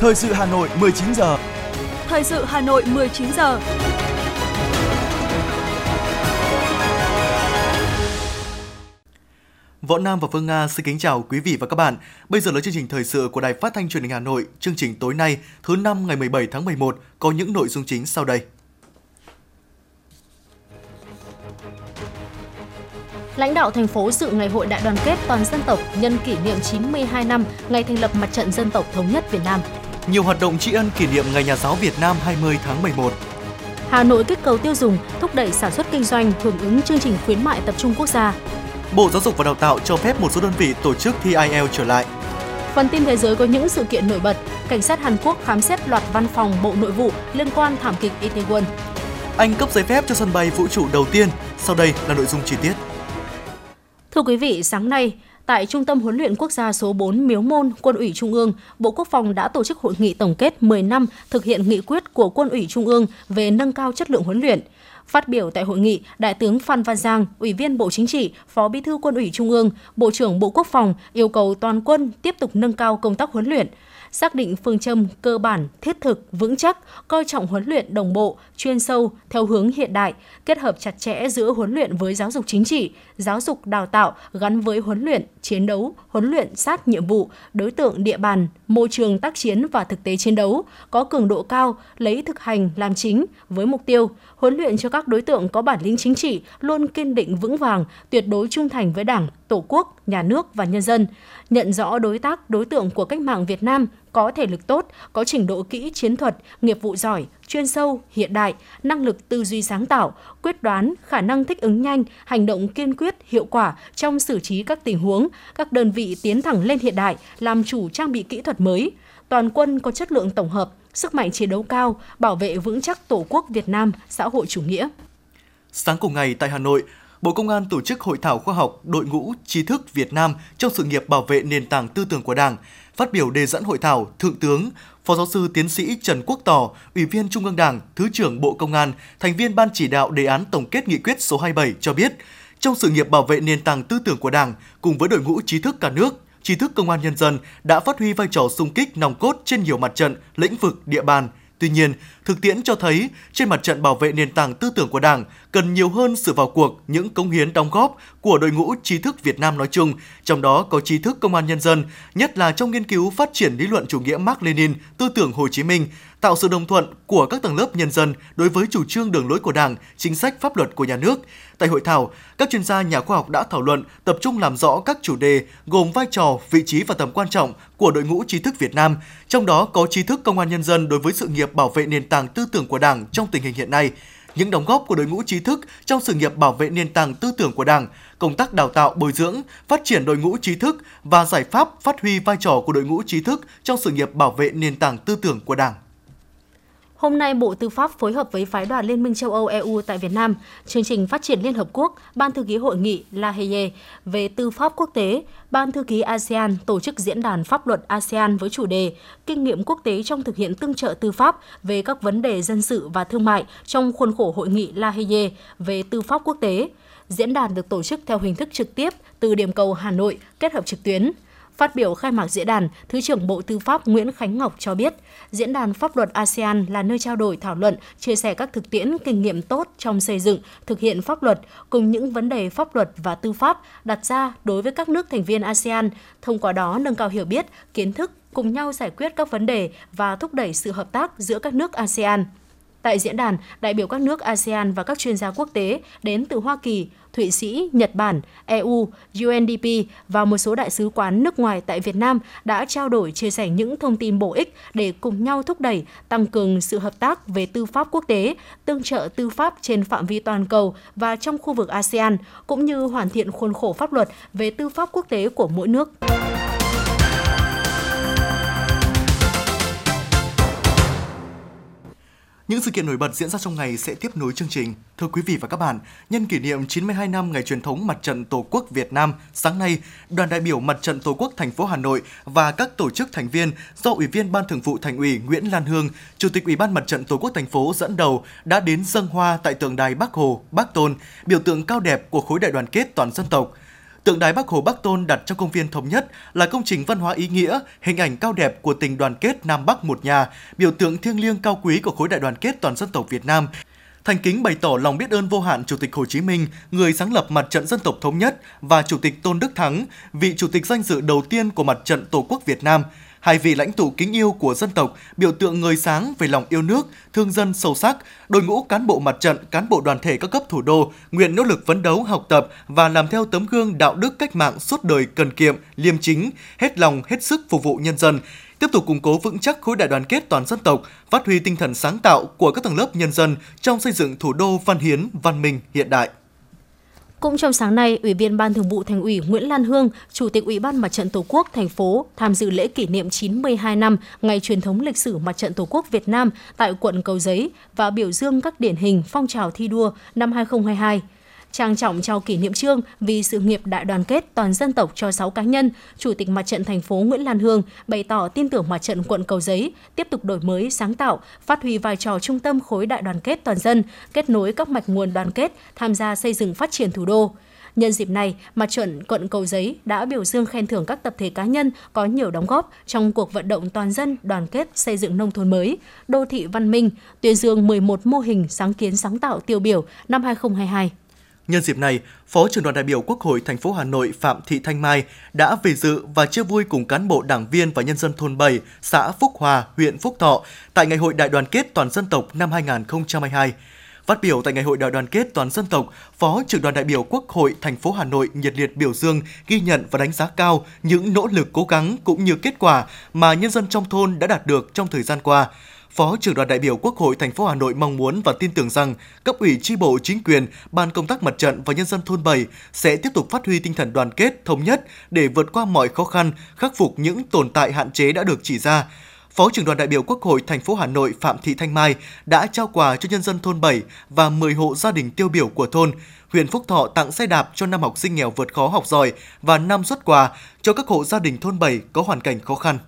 Thời sự Hà Nội 19 giờ. Thời sự Hà Nội 19 giờ. Võ Nam và Phương Nga xin kính chào quý vị và các bạn. Bây giờ là chương trình thời sự của Đài Phát thanh Truyền hình Hà Nội. Chương trình tối nay, thứ năm ngày 17 tháng 11 có những nội dung chính sau đây. Lãnh đạo thành phố dự ngày hội đại đoàn kết toàn dân tộc nhân kỷ niệm 92 năm ngày thành lập Mặt trận Dân tộc Thống nhất Việt Nam. Nhiều hoạt động tri ân kỷ niệm Ngày Nhà giáo Việt Nam 20 tháng 11. Hà Nội kích cầu tiêu dùng, thúc đẩy sản xuất kinh doanh hưởng ứng chương trình khuyến mại tập trung quốc gia. Bộ Giáo dục và Đào tạo cho phép một số đơn vị tổ chức thi IELTS trở lại. Phần tin thế giới có những sự kiện nổi bật. Cảnh sát Hàn Quốc khám xét loạt văn phòng Bộ Nội vụ liên quan thảm kịch Itaewon. Anh cấp giấy phép cho sân bay vũ trụ đầu tiên. Sau đây là nội dung chi tiết. Thưa quý vị, sáng nay, tại Trung tâm huấn luyện quốc gia số 4 Miếu Môn, Quân ủy Trung ương, Bộ Quốc phòng đã tổ chức hội nghị tổng kết 10 năm thực hiện nghị quyết của Quân ủy Trung ương về nâng cao chất lượng huấn luyện. Phát biểu tại hội nghị, Đại tướng Phan Văn Giang, Ủy viên Bộ Chính trị, Phó Bí thư Quân ủy Trung ương, Bộ trưởng Bộ Quốc phòng yêu cầu toàn quân tiếp tục nâng cao công tác huấn luyện, xác định phương châm cơ bản, thiết thực, vững chắc, coi trọng huấn luyện đồng bộ, chuyên sâu theo hướng hiện đại, kết hợp chặt chẽ giữa huấn luyện với giáo dục chính trị, giáo dục đào tạo gắn với huấn luyện, chiến đấu, huấn luyện sát nhiệm vụ, đối tượng địa bàn, môi trường tác chiến và thực tế chiến đấu, có cường độ cao, lấy thực hành làm chính với mục tiêu huấn luyện cho các đối tượng có bản lĩnh chính trị luôn kiên định vững vàng, tuyệt đối trung thành với Đảng, Tổ quốc, nhà nước và nhân dân, nhận rõ đối tác, đối tượng của cách mạng Việt Nam có thể lực tốt, có trình độ kỹ chiến thuật, nghiệp vụ giỏi, chuyên sâu, hiện đại, năng lực tư duy sáng tạo, quyết đoán, khả năng thích ứng nhanh, hành động kiên quyết, hiệu quả trong xử trí các tình huống, các đơn vị tiến thẳng lên hiện đại, làm chủ trang bị kỹ thuật mới. Toàn quân có chất lượng tổng hợp, sức mạnh chiến đấu cao, bảo vệ vững chắc Tổ quốc Việt Nam xã hội chủ nghĩa. Sáng cùng ngày tại Hà Nội, Bộ Công an tổ chức hội thảo khoa học đội ngũ trí thức Việt Nam trong sự nghiệp bảo vệ nền tảng tư tưởng của Đảng. Phát biểu đề dẫn hội thảo, Thượng tướng Phó giáo sư tiến sĩ Trần Quốc Tỏ, Ủy viên Trung ương Đảng, Thứ trưởng Bộ Công an, thành viên Ban chỉ đạo đề án tổng kết nghị quyết số 27 cho biết, trong sự nghiệp bảo vệ nền tảng tư tưởng của Đảng cùng với đội ngũ trí thức cả nước, trí thức công an nhân dân đã phát huy vai trò sung kích nòng cốt trên nhiều mặt trận, lĩnh vực, địa bàn. Tuy nhiên, thực tiễn cho thấy trên mặt trận bảo vệ nền tảng tư tưởng của Đảng cần nhiều hơn sự vào cuộc, những cống hiến đóng góp của đội ngũ trí thức Việt Nam nói chung, trong đó có trí thức công an nhân dân, nhất là trong nghiên cứu phát triển lý luận chủ nghĩa Mark Lenin, tư tưởng Hồ Chí Minh, tạo sự đồng thuận của các tầng lớp nhân dân đối với chủ trương đường lối của Đảng, chính sách pháp luật của nhà nước. Tại hội thảo, các chuyên gia nhà khoa học đã thảo luận, tập trung làm rõ các chủ đề gồm vai trò, vị trí và tầm quan trọng của đội ngũ trí thức Việt Nam, trong đó có trí thức công an nhân dân đối với sự nghiệp bảo vệ nền tảng tư tưởng của Đảng trong tình hình hiện nay, những đóng góp của đội ngũ trí thức trong sự nghiệp bảo vệ nền tảng tư tưởng của Đảng, công tác đào tạo bồi dưỡng, phát triển đội ngũ trí thức và giải pháp phát huy vai trò của đội ngũ trí thức trong sự nghiệp bảo vệ nền tảng tư tưởng của Đảng. Hôm nay, Bộ Tư pháp phối hợp với Phái đoàn Liên minh châu Âu EU tại Việt Nam, chương trình phát triển Liên Hợp Quốc, Ban thư ký hội nghị La Haye về tư pháp quốc tế, Ban thư ký ASEAN tổ chức diễn đàn pháp luật ASEAN với chủ đề Kinh nghiệm quốc tế trong thực hiện tương trợ tư pháp về các vấn đề dân sự và thương mại trong khuôn khổ hội nghị La Haye về tư pháp quốc tế. Diễn đàn được tổ chức theo hình thức trực tiếp từ điểm cầu Hà Nội kết hợp trực tuyến. Phát biểu khai mạc diễn đàn, Thứ trưởng Bộ Tư pháp Nguyễn Khánh Ngọc cho biết, Diễn đàn Pháp luật ASEAN là nơi trao đổi thảo luận, chia sẻ các thực tiễn kinh nghiệm tốt trong xây dựng, thực hiện pháp luật cùng những vấn đề pháp luật và tư pháp đặt ra đối với các nước thành viên ASEAN, thông qua đó nâng cao hiểu biết, kiến thức, cùng nhau giải quyết các vấn đề và thúc đẩy sự hợp tác giữa các nước ASEAN. Tại diễn đàn, đại biểu các nước ASEAN và các chuyên gia quốc tế đến từ Hoa Kỳ, Thụy Sĩ, Nhật Bản, EU, UNDP và một số đại sứ quán nước ngoài tại Việt Nam đã trao đổi chia sẻ những thông tin bổ ích để cùng nhau thúc đẩy, tăng cường sự hợp tác về tư pháp quốc tế, tương trợ tư pháp trên phạm vi toàn cầu và trong khu vực ASEAN, cũng như hoàn thiện khuôn khổ pháp luật về tư pháp quốc tế của mỗi nước. Những sự kiện nổi bật diễn ra trong ngày sẽ tiếp nối chương trình. Thưa quý vị và các bạn, nhân kỷ niệm 92 năm ngày truyền thống Mặt trận Tổ quốc Việt Nam, sáng nay, đoàn đại biểu Mặt trận Tổ quốc thành phố Hà Nội và các tổ chức thành viên do Ủy viên Ban Thường vụ Thành ủy Nguyễn Lan Hương, Chủ tịch Ủy ban Mặt trận Tổ quốc thành phố dẫn đầu đã đến dâng hoa tại tượng đài Bắc Hồ, Bắc Tôn, biểu tượng cao đẹp của khối đại đoàn kết toàn dân tộc – Tượng đài Bắc Hồ Bắc Tôn đặt trong công viên Thống Nhất là công trình văn hóa ý nghĩa, hình ảnh cao đẹp của tình đoàn kết Nam Bắc một nhà, biểu tượng thiêng liêng cao quý của khối đại đoàn kết toàn dân tộc Việt Nam, thành kính bày tỏ lòng biết ơn vô hạn Chủ tịch Hồ Chí Minh, người sáng lập Mặt trận Dân tộc Thống nhất và Chủ tịch Tôn Đức Thắng, vị Chủ tịch danh dự đầu tiên của Mặt trận Tổ quốc Việt Nam, hai vị lãnh tụ kính yêu của dân tộc, biểu tượng người sáng về lòng yêu nước, thương dân sâu sắc, đội ngũ cán bộ mặt trận, cán bộ đoàn thể các cấp thủ đô nguyện nỗ lực phấn đấu, học tập và làm theo tấm gương đạo đức cách mạng suốt đời cần kiệm, liêm chính, hết lòng, hết sức phục vụ nhân dân, tiếp tục củng cố vững chắc khối đại đoàn kết toàn dân tộc, phát huy tinh thần sáng tạo của các tầng lớp nhân dân trong xây dựng thủ đô văn hiến, văn minh hiện đại. Cũng trong sáng nay, Ủy viên Ban Thường vụ Thành ủy Nguyễn Lan Hương, Chủ tịch Ủy ban Mặt trận Tổ quốc thành phố tham dự lễ kỷ niệm 92 năm ngày truyền thống lịch sử Mặt trận Tổ quốc Việt Nam tại quận Cầu Giấy và biểu dương các điển hình phong trào thi đua năm 2022 trang trọng trao kỷ niệm trương vì sự nghiệp đại đoàn kết toàn dân tộc cho 6 cá nhân, Chủ tịch Mặt trận thành phố Nguyễn Lan Hương bày tỏ tin tưởng Mặt trận quận Cầu Giấy tiếp tục đổi mới, sáng tạo, phát huy vai trò trung tâm khối đại đoàn kết toàn dân, kết nối các mạch nguồn đoàn kết, tham gia xây dựng phát triển thủ đô. Nhân dịp này, Mặt trận quận Cầu Giấy đã biểu dương khen thưởng các tập thể cá nhân có nhiều đóng góp trong cuộc vận động toàn dân đoàn kết xây dựng nông thôn mới, đô thị văn minh, tuyên dương 11 mô hình sáng kiến sáng tạo tiêu biểu năm 2022. Nhân dịp này, Phó trưởng đoàn đại biểu Quốc hội thành phố Hà Nội Phạm Thị Thanh Mai đã về dự và chia vui cùng cán bộ đảng viên và nhân dân thôn 7, xã Phúc Hòa, huyện Phúc Thọ tại Ngày hội Đại đoàn kết toàn dân tộc năm 2022. Phát biểu tại Ngày hội Đại đoàn kết toàn dân tộc, Phó trưởng đoàn đại biểu Quốc hội thành phố Hà Nội nhiệt liệt biểu dương, ghi nhận và đánh giá cao những nỗ lực cố gắng cũng như kết quả mà nhân dân trong thôn đã đạt được trong thời gian qua Phó trưởng đoàn đại biểu Quốc hội thành phố Hà Nội mong muốn và tin tưởng rằng cấp ủy tri bộ chính quyền, ban công tác mặt trận và nhân dân thôn 7 sẽ tiếp tục phát huy tinh thần đoàn kết, thống nhất để vượt qua mọi khó khăn, khắc phục những tồn tại hạn chế đã được chỉ ra. Phó trưởng đoàn đại biểu Quốc hội thành phố Hà Nội Phạm Thị Thanh Mai đã trao quà cho nhân dân thôn 7 và 10 hộ gia đình tiêu biểu của thôn. Huyện Phúc Thọ tặng xe đạp cho năm học sinh nghèo vượt khó học giỏi và năm xuất quà cho các hộ gia đình thôn 7 có hoàn cảnh khó khăn.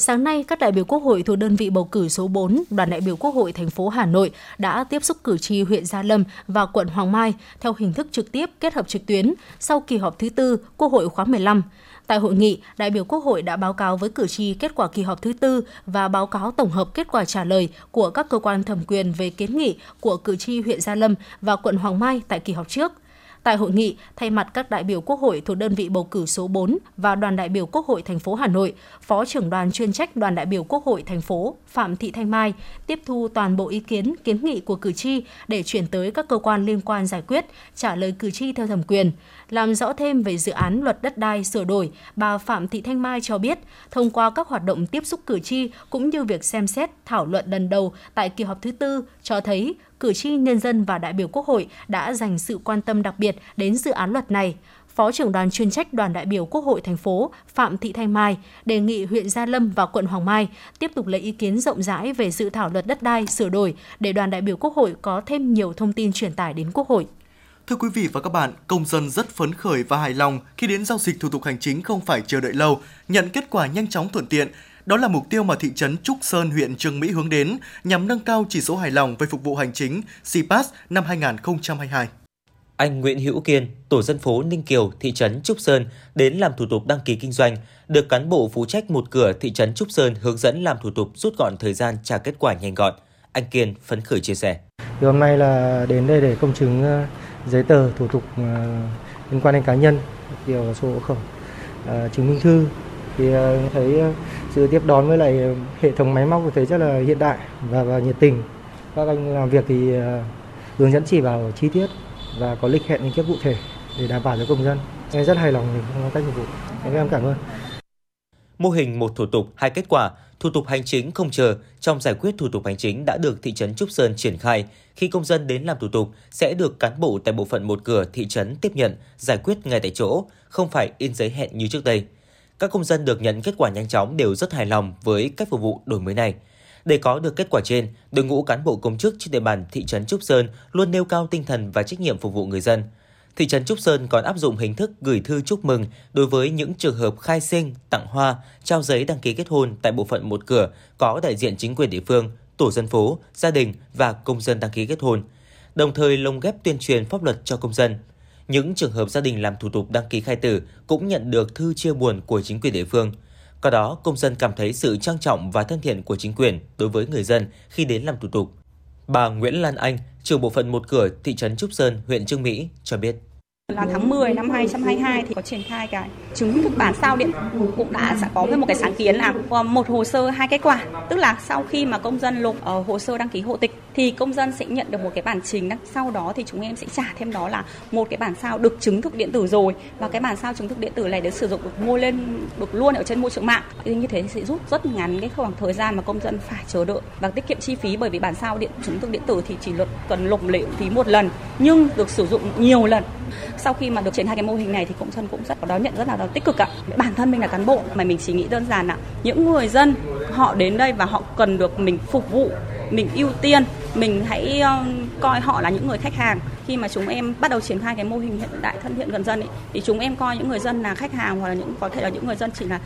Sáng nay, các đại biểu Quốc hội thuộc đơn vị bầu cử số 4, đoàn đại biểu Quốc hội thành phố Hà Nội đã tiếp xúc cử tri huyện Gia Lâm và quận Hoàng Mai theo hình thức trực tiếp kết hợp trực tuyến sau kỳ họp thứ tư Quốc hội khóa 15. Tại hội nghị, đại biểu Quốc hội đã báo cáo với cử tri kết quả kỳ họp thứ tư và báo cáo tổng hợp kết quả trả lời của các cơ quan thẩm quyền về kiến nghị của cử tri huyện Gia Lâm và quận Hoàng Mai tại kỳ họp trước – Tại hội nghị, thay mặt các đại biểu Quốc hội thuộc đơn vị bầu cử số 4 và đoàn đại biểu Quốc hội thành phố Hà Nội, Phó trưởng đoàn chuyên trách đoàn đại biểu Quốc hội thành phố Phạm Thị Thanh Mai tiếp thu toàn bộ ý kiến, kiến nghị của cử tri để chuyển tới các cơ quan liên quan giải quyết, trả lời cử tri theo thẩm quyền. Làm rõ thêm về dự án luật đất đai sửa đổi, bà Phạm Thị Thanh Mai cho biết, thông qua các hoạt động tiếp xúc cử tri cũng như việc xem xét thảo luận lần đầu tại kỳ họp thứ tư cho thấy cử tri, nhân dân và đại biểu Quốc hội đã dành sự quan tâm đặc biệt đến dự án luật này. Phó trưởng đoàn chuyên trách đoàn đại biểu Quốc hội thành phố Phạm Thị Thanh Mai đề nghị huyện Gia Lâm và quận Hoàng Mai tiếp tục lấy ý kiến rộng rãi về dự thảo luật đất đai sửa đổi để đoàn đại biểu Quốc hội có thêm nhiều thông tin truyền tải đến Quốc hội. Thưa quý vị và các bạn, công dân rất phấn khởi và hài lòng khi đến giao dịch thủ tục hành chính không phải chờ đợi lâu, nhận kết quả nhanh chóng thuận tiện. Đó là mục tiêu mà thị trấn Trúc Sơn, huyện Trường Mỹ hướng đến nhằm nâng cao chỉ số hài lòng về phục vụ hành chính CPAS năm 2022. Anh Nguyễn Hữu Kiên, tổ dân phố Ninh Kiều, thị trấn Trúc Sơn đến làm thủ tục đăng ký kinh doanh, được cán bộ phụ trách một cửa thị trấn Trúc Sơn hướng dẫn làm thủ tục rút gọn thời gian trả kết quả nhanh gọn. Anh Kiên phấn khởi chia sẻ. Thì hôm nay là đến đây để công chứng ờ, giấy tờ thủ tục ờ, liên quan đến cá nhân, kiểu sổ hộ khẩu, ờ, chứng minh thư thì thấy sự tiếp đón với lại ờ, hệ thống máy móc thấy rất là hiện đại và, và nhiệt tình. Các anh làm việc thì ờ, hướng dẫn chỉ vào chi tiết và có lịch hẹn những kiếp cụ thể để đảm bảo cho công dân. Em rất hài lòng với cách phục vụ. Em cảm ơn. Mô hình một thủ tục hai kết quả, thủ tục hành chính không chờ trong giải quyết thủ tục hành chính đã được thị trấn Trúc Sơn triển khai. Khi công dân đến làm thủ tục sẽ được cán bộ tại bộ phận một cửa thị trấn tiếp nhận, giải quyết ngay tại chỗ, không phải in giấy hẹn như trước đây. Các công dân được nhận kết quả nhanh chóng đều rất hài lòng với cách phục vụ đổi mới này. Để có được kết quả trên, đội ngũ cán bộ công chức trên địa bàn thị trấn Trúc Sơn luôn nêu cao tinh thần và trách nhiệm phục vụ người dân. Thị trấn Trúc Sơn còn áp dụng hình thức gửi thư chúc mừng đối với những trường hợp khai sinh, tặng hoa, trao giấy đăng ký kết hôn tại bộ phận một cửa có đại diện chính quyền địa phương, tổ dân phố, gia đình và công dân đăng ký kết hôn, đồng thời lồng ghép tuyên truyền pháp luật cho công dân. Những trường hợp gia đình làm thủ tục đăng ký khai tử cũng nhận được thư chia buồn của chính quyền địa phương. Qua đó, công dân cảm thấy sự trang trọng và thân thiện của chính quyền đối với người dân khi đến làm thủ tục. Bà Nguyễn Lan Anh, trưởng bộ phận một cửa thị trấn Trúc Sơn, huyện Trương Mỹ cho biết là tháng 10 năm 2022 thì có triển khai cái chứng thực bản sao điện. Cũng đã sẽ có một cái sáng kiến là một hồ sơ hai kết quả. Tức là sau khi mà công dân nộp ở hồ sơ đăng ký hộ tịch thì công dân sẽ nhận được một cái bản trình sau đó thì chúng em sẽ trả thêm đó là một cái bản sao được chứng thực điện tử rồi. Và cái bản sao chứng thực điện tử này được sử dụng được mua lên được luôn ở trên môi trường mạng. Thì như thế sẽ rút rất ngắn cái khoảng thời gian mà công dân phải chờ đợi và tiết kiệm chi phí bởi vì bản sao điện, chứng thực điện tử thì chỉ luật cần lục lệ phí một lần, nhưng được sử dụng nhiều lần sau khi mà được triển khai cái mô hình này thì cũng dân cũng rất có đón nhận rất là tích cực ạ. Bản thân mình là cán bộ mà mình chỉ nghĩ đơn giản là những người dân họ đến đây và họ cần được mình phục vụ mình ưu tiên mình hãy ờ, coi họ là những người khách hàng. Khi mà chúng em bắt đầu triển khai cái mô hình hiện đại thân thiện gần dân ấy, thì chúng em coi những người dân là khách hàng hoặc là những có thể là những người dân chỉ là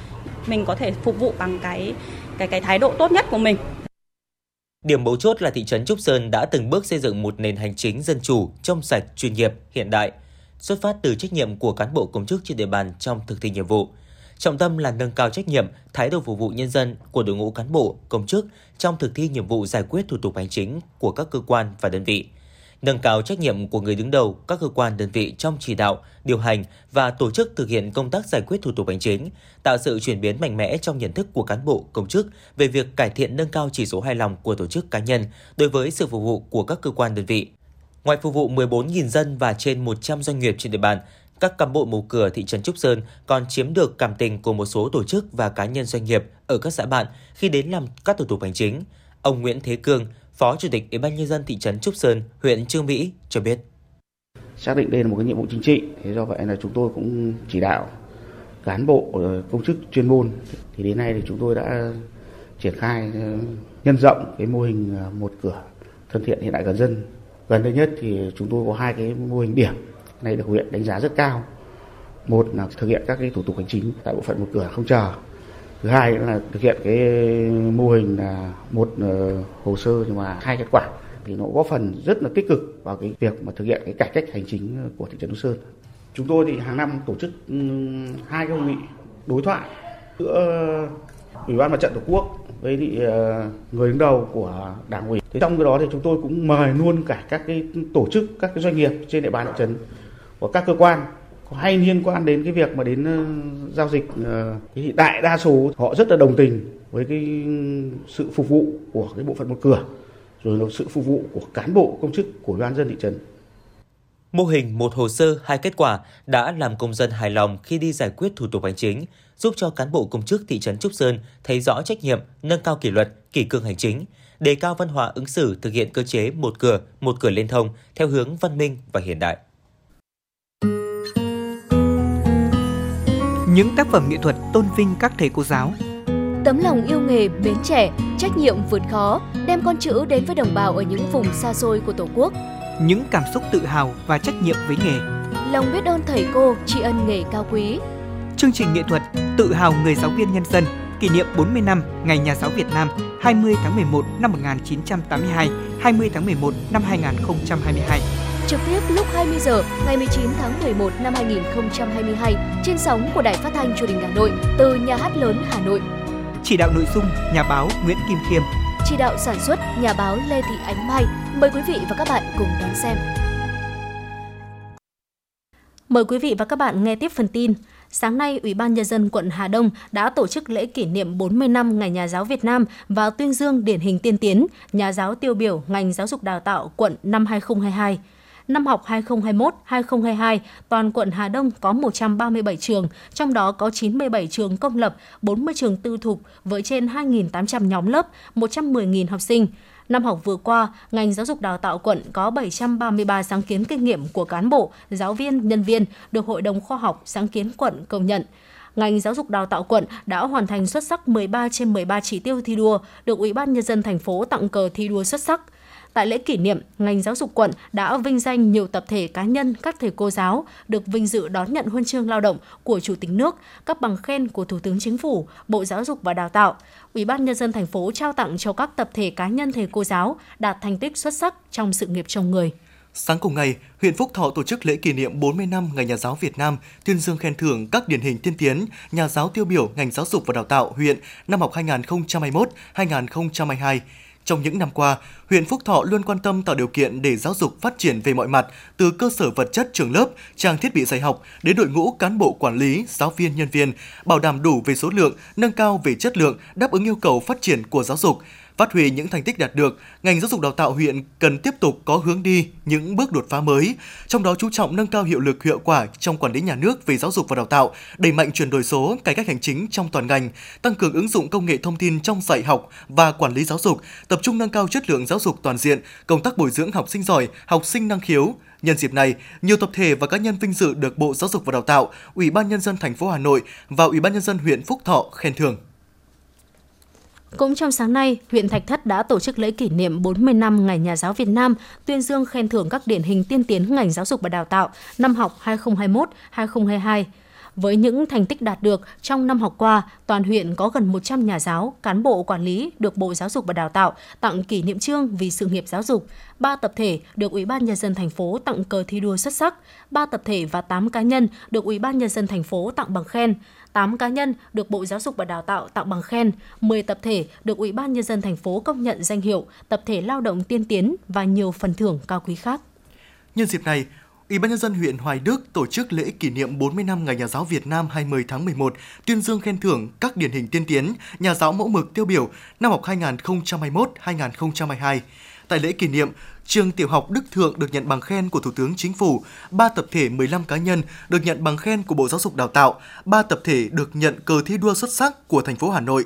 mình có thể phục vụ bằng cái cái cái thái độ tốt nhất của mình. Điểm mấu chốt là thị trấn Trúc Sơn đã từng bước xây dựng một nền hành chính dân chủ, trong sạch, chuyên nghiệp, hiện đại, xuất phát từ trách nhiệm của cán bộ công chức trên địa bàn trong thực thi nhiệm vụ. Trọng tâm là nâng cao trách nhiệm, thái độ phục vụ nhân dân của đội ngũ cán bộ, công chức trong thực thi nhiệm vụ giải quyết thủ tục hành chính của các cơ quan và đơn vị. Nâng cao trách nhiệm của người đứng đầu các cơ quan đơn vị trong chỉ đạo, điều hành và tổ chức thực hiện công tác giải quyết thủ tục hành chính, tạo sự chuyển biến mạnh mẽ trong nhận thức của cán bộ, công chức về việc cải thiện nâng cao chỉ số hài lòng của tổ chức cá nhân đối với sự phục vụ của các cơ quan đơn vị Ngoài phục vụ 14.000 dân và trên 100 doanh nghiệp trên địa bàn, các cán bộ một cửa thị trấn Trúc Sơn còn chiếm được cảm tình của một số tổ chức và cá nhân doanh nghiệp ở các xã bạn khi đến làm các thủ tục hành chính. Ông Nguyễn Thế Cương, Phó Chủ tịch Ủy ban nhân dân thị trấn Trúc Sơn, huyện Trương Mỹ cho biết. Xác định đây là một cái nhiệm vụ chính trị, thế do vậy là chúng tôi cũng chỉ đạo cán bộ ờ, công chức chuyên môn thì đến nay thì chúng tôi đã triển khai ờ, nhân rộng cái mô hình ờ, một cửa thân thiện hiện đại gần dân gần đây nhất thì chúng tôi có hai cái mô hình điểm này được huyện đánh giá rất cao một là thực hiện các cái thủ tục hành chính tại bộ phận một cửa không chờ thứ hai là thực hiện cái mô hình là một ờ, hồ sơ nhưng mà hai kết quả thì nó góp phần rất là tích cực vào cái việc mà thực hiện cái cải cách hành chính của thị trấn Đông Sơn. Chúng tôi thì hàng năm tổ chức hai cái hội nghị đối thoại giữa Ủy ban Mặt trận Tổ quốc với thì, ờ, người đứng đầu của đảng ủy. Thế trong cái đó thì chúng tôi cũng mời luôn cả các cái tổ chức, các cái doanh nghiệp trên địa bàn thị trấn của các cơ quan có hay liên quan đến cái việc mà đến uh, giao dịch ờ, uh, thì đại đa số họ rất là đồng tình với cái sự phục vụ của cái bộ phận một cửa rồi là sự phục vụ của cán bộ công chức của ban dân thị trấn Mô hình một hồ sơ hai kết quả đã làm công dân hài lòng khi đi giải quyết thủ tục hành chính, giúp cho cán bộ công chức thị trấn Trúc Sơn thấy rõ trách nhiệm, nâng cao kỷ luật, kỷ cương hành chính, đề cao văn hóa ứng xử thực hiện cơ chế một cửa, một cửa liên thông theo hướng văn minh và hiện đại. Những tác phẩm nghệ thuật tôn vinh các thầy cô giáo, Tấm lòng yêu nghề, mến trẻ, trách nhiệm vượt khó, đem con chữ đến với đồng bào ở những vùng xa xôi của Tổ quốc. Những cảm xúc tự hào và trách nhiệm với nghề. Lòng biết ơn thầy cô, tri ân nghề cao quý. Chương trình nghệ thuật Tự hào người giáo viên nhân dân kỷ niệm 40 năm Ngày Nhà giáo Việt Nam 20 tháng 11 năm 1982, 20 tháng 11 năm 2022. Trực tiếp lúc 20 giờ ngày 19 tháng 11 năm 2022 trên sóng của Đài Phát thanh Truyền hình Hà Nội từ Nhà hát lớn Hà Nội. Chỉ đạo nội dung nhà báo Nguyễn Kim Khiêm, Chỉ đạo sản xuất nhà báo Lê Thị Ánh Mai. Mời quý vị và các bạn cùng đón xem. Mời quý vị và các bạn nghe tiếp phần tin. Sáng nay, Ủy ban Nhân dân quận Hà Đông đã tổ chức lễ kỷ niệm 40 năm Ngày Nhà giáo Việt Nam và tuyên dương điển hình tiên tiến, nhà giáo tiêu biểu ngành giáo dục đào tạo quận năm 2022. Năm học 2021-2022, toàn quận Hà Đông có 137 trường, trong đó có 97 trường công lập, 40 trường tư thục với trên 2.800 nhóm lớp, 110.000 học sinh. Năm học vừa qua, ngành giáo dục đào tạo quận có 733 sáng kiến kinh nghiệm của cán bộ, giáo viên, nhân viên được Hội đồng Khoa học Sáng kiến quận công nhận. Ngành giáo dục đào tạo quận đã hoàn thành xuất sắc 13 trên 13 chỉ tiêu thi đua, được Ủy ban nhân dân thành phố tặng cờ thi đua xuất sắc. Tại lễ kỷ niệm, ngành giáo dục quận đã vinh danh nhiều tập thể cá nhân, các thầy cô giáo được vinh dự đón nhận huân chương lao động của Chủ tịch nước, các bằng khen của Thủ tướng Chính phủ, Bộ Giáo dục và Đào tạo. Ủy ban nhân dân thành phố trao tặng cho các tập thể cá nhân thầy cô giáo đạt thành tích xuất sắc trong sự nghiệp chồng người. Sáng cùng ngày, huyện Phúc Thọ tổ chức lễ kỷ niệm 40 năm Ngày Nhà giáo Việt Nam, tuyên dương khen thưởng các điển hình tiên tiến, nhà giáo tiêu biểu ngành giáo dục và đào tạo huyện năm học 2021-2022. Trong những năm qua, huyện Phúc Thọ luôn quan tâm tạo điều kiện để giáo dục phát triển về mọi mặt, từ cơ sở vật chất trường lớp, trang thiết bị dạy học đến đội ngũ cán bộ quản lý, giáo viên, nhân viên, bảo đảm đủ về số lượng, nâng cao về chất lượng, đáp ứng yêu cầu phát triển của giáo dục. Phát huy những thành tích đạt được, ngành giáo dục đào tạo huyện cần tiếp tục có hướng đi, những bước đột phá mới, trong đó chú trọng nâng cao hiệu lực hiệu quả trong quản lý nhà nước về giáo dục và đào tạo, đẩy mạnh chuyển đổi số, cải cách hành chính trong toàn ngành, tăng cường ứng dụng công nghệ thông tin trong dạy học và quản lý giáo dục, tập trung nâng cao chất lượng giáo dục toàn diện, công tác bồi dưỡng học sinh giỏi, học sinh năng khiếu, Nhân dịp này, nhiều tập thể và cá nhân vinh dự được Bộ Giáo dục và Đào tạo, Ủy ban nhân dân thành phố Hà Nội và Ủy ban nhân dân huyện Phúc Thọ khen thưởng. Cũng trong sáng nay, huyện Thạch Thất đã tổ chức lễ kỷ niệm 40 năm Ngày Nhà giáo Việt Nam, tuyên dương khen thưởng các điển hình tiên tiến ngành giáo dục và đào tạo năm học 2021-2022. Với những thành tích đạt được trong năm học qua, toàn huyện có gần 100 nhà giáo, cán bộ quản lý được Bộ Giáo dục và Đào tạo tặng kỷ niệm trương vì sự nghiệp giáo dục, 3 tập thể được Ủy ban nhân dân thành phố tặng cờ thi đua xuất sắc, 3 tập thể và 8 cá nhân được Ủy ban nhân dân thành phố tặng bằng khen. 8 cá nhân được Bộ Giáo dục và Đào tạo tặng bằng khen, 10 tập thể được Ủy ban nhân dân thành phố công nhận danh hiệu tập thể lao động tiên tiến và nhiều phần thưởng cao quý khác. Nhân dịp này, Ủy ban nhân dân huyện Hoài Đức tổ chức lễ kỷ niệm 40 năm Ngày Nhà giáo Việt Nam 20 tháng 11, tuyên dương khen thưởng các điển hình tiên tiến, nhà giáo mẫu mực tiêu biểu năm học 2021-2022. Tại lễ kỷ niệm, trường tiểu học Đức Thượng được nhận bằng khen của Thủ tướng Chính phủ, 3 tập thể 15 cá nhân được nhận bằng khen của Bộ Giáo dục Đào tạo, 3 tập thể được nhận cờ thi đua xuất sắc của thành phố Hà Nội.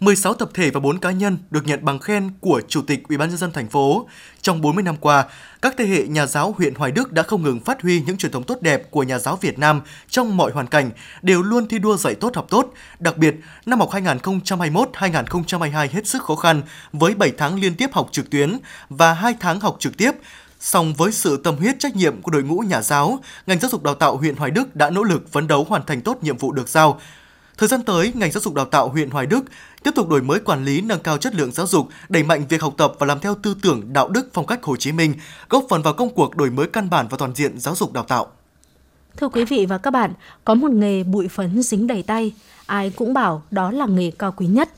16 tập thể và 4 cá nhân được nhận bằng khen của Chủ tịch Ủy ban nhân dân thành phố. Trong 40 năm qua, các thế hệ nhà giáo huyện Hoài Đức đã không ngừng phát huy những truyền thống tốt đẹp của nhà giáo Việt Nam trong mọi hoàn cảnh, đều luôn thi đua dạy tốt học tốt. Đặc biệt, năm học 2021-2022 hết sức khó khăn với 7 tháng liên tiếp học trực tuyến và 2 tháng học trực tiếp. Song với sự tâm huyết trách nhiệm của đội ngũ nhà giáo, ngành giáo dục đào tạo huyện Hoài Đức đã nỗ lực phấn đấu hoàn thành tốt nhiệm vụ được giao, Thời gian tới, ngành giáo dục đào tạo huyện Hoài Đức tiếp tục đổi mới quản lý, nâng cao chất lượng giáo dục, đẩy mạnh việc học tập và làm theo tư tưởng đạo đức phong cách Hồ Chí Minh, góp phần vào công cuộc đổi mới căn bản và toàn diện giáo dục đào tạo. Thưa quý vị và các bạn, có một nghề bụi phấn dính đầy tay, ai cũng bảo đó là nghề cao quý nhất.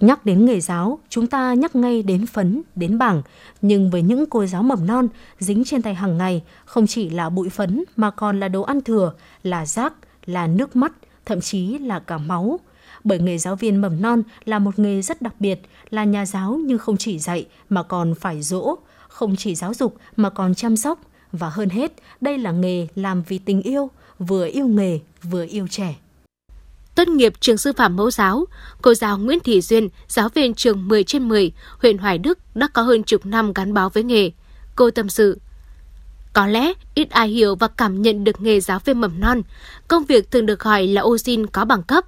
Nhắc đến nghề giáo, chúng ta nhắc ngay đến phấn, đến bảng. Nhưng với những cô giáo mầm non dính trên tay hàng ngày, không chỉ là bụi phấn mà còn là đồ ăn thừa, là rác, là nước mắt, thậm chí là cả máu. Bởi nghề giáo viên mầm non là một nghề rất đặc biệt, là nhà giáo nhưng không chỉ dạy mà còn phải dỗ, không chỉ giáo dục mà còn chăm sóc. Và hơn hết, đây là nghề làm vì tình yêu, vừa yêu nghề, vừa yêu trẻ. Tốt nghiệp trường sư phạm mẫu giáo, cô giáo Nguyễn Thị Duyên, giáo viên trường 10 trên 10, huyện Hoài Đức đã có hơn chục năm gắn bó với nghề. Cô tâm sự, có lẽ ít ai hiểu và cảm nhận được nghề giáo viên mầm non. Công việc thường được gọi là ô xin có bằng cấp.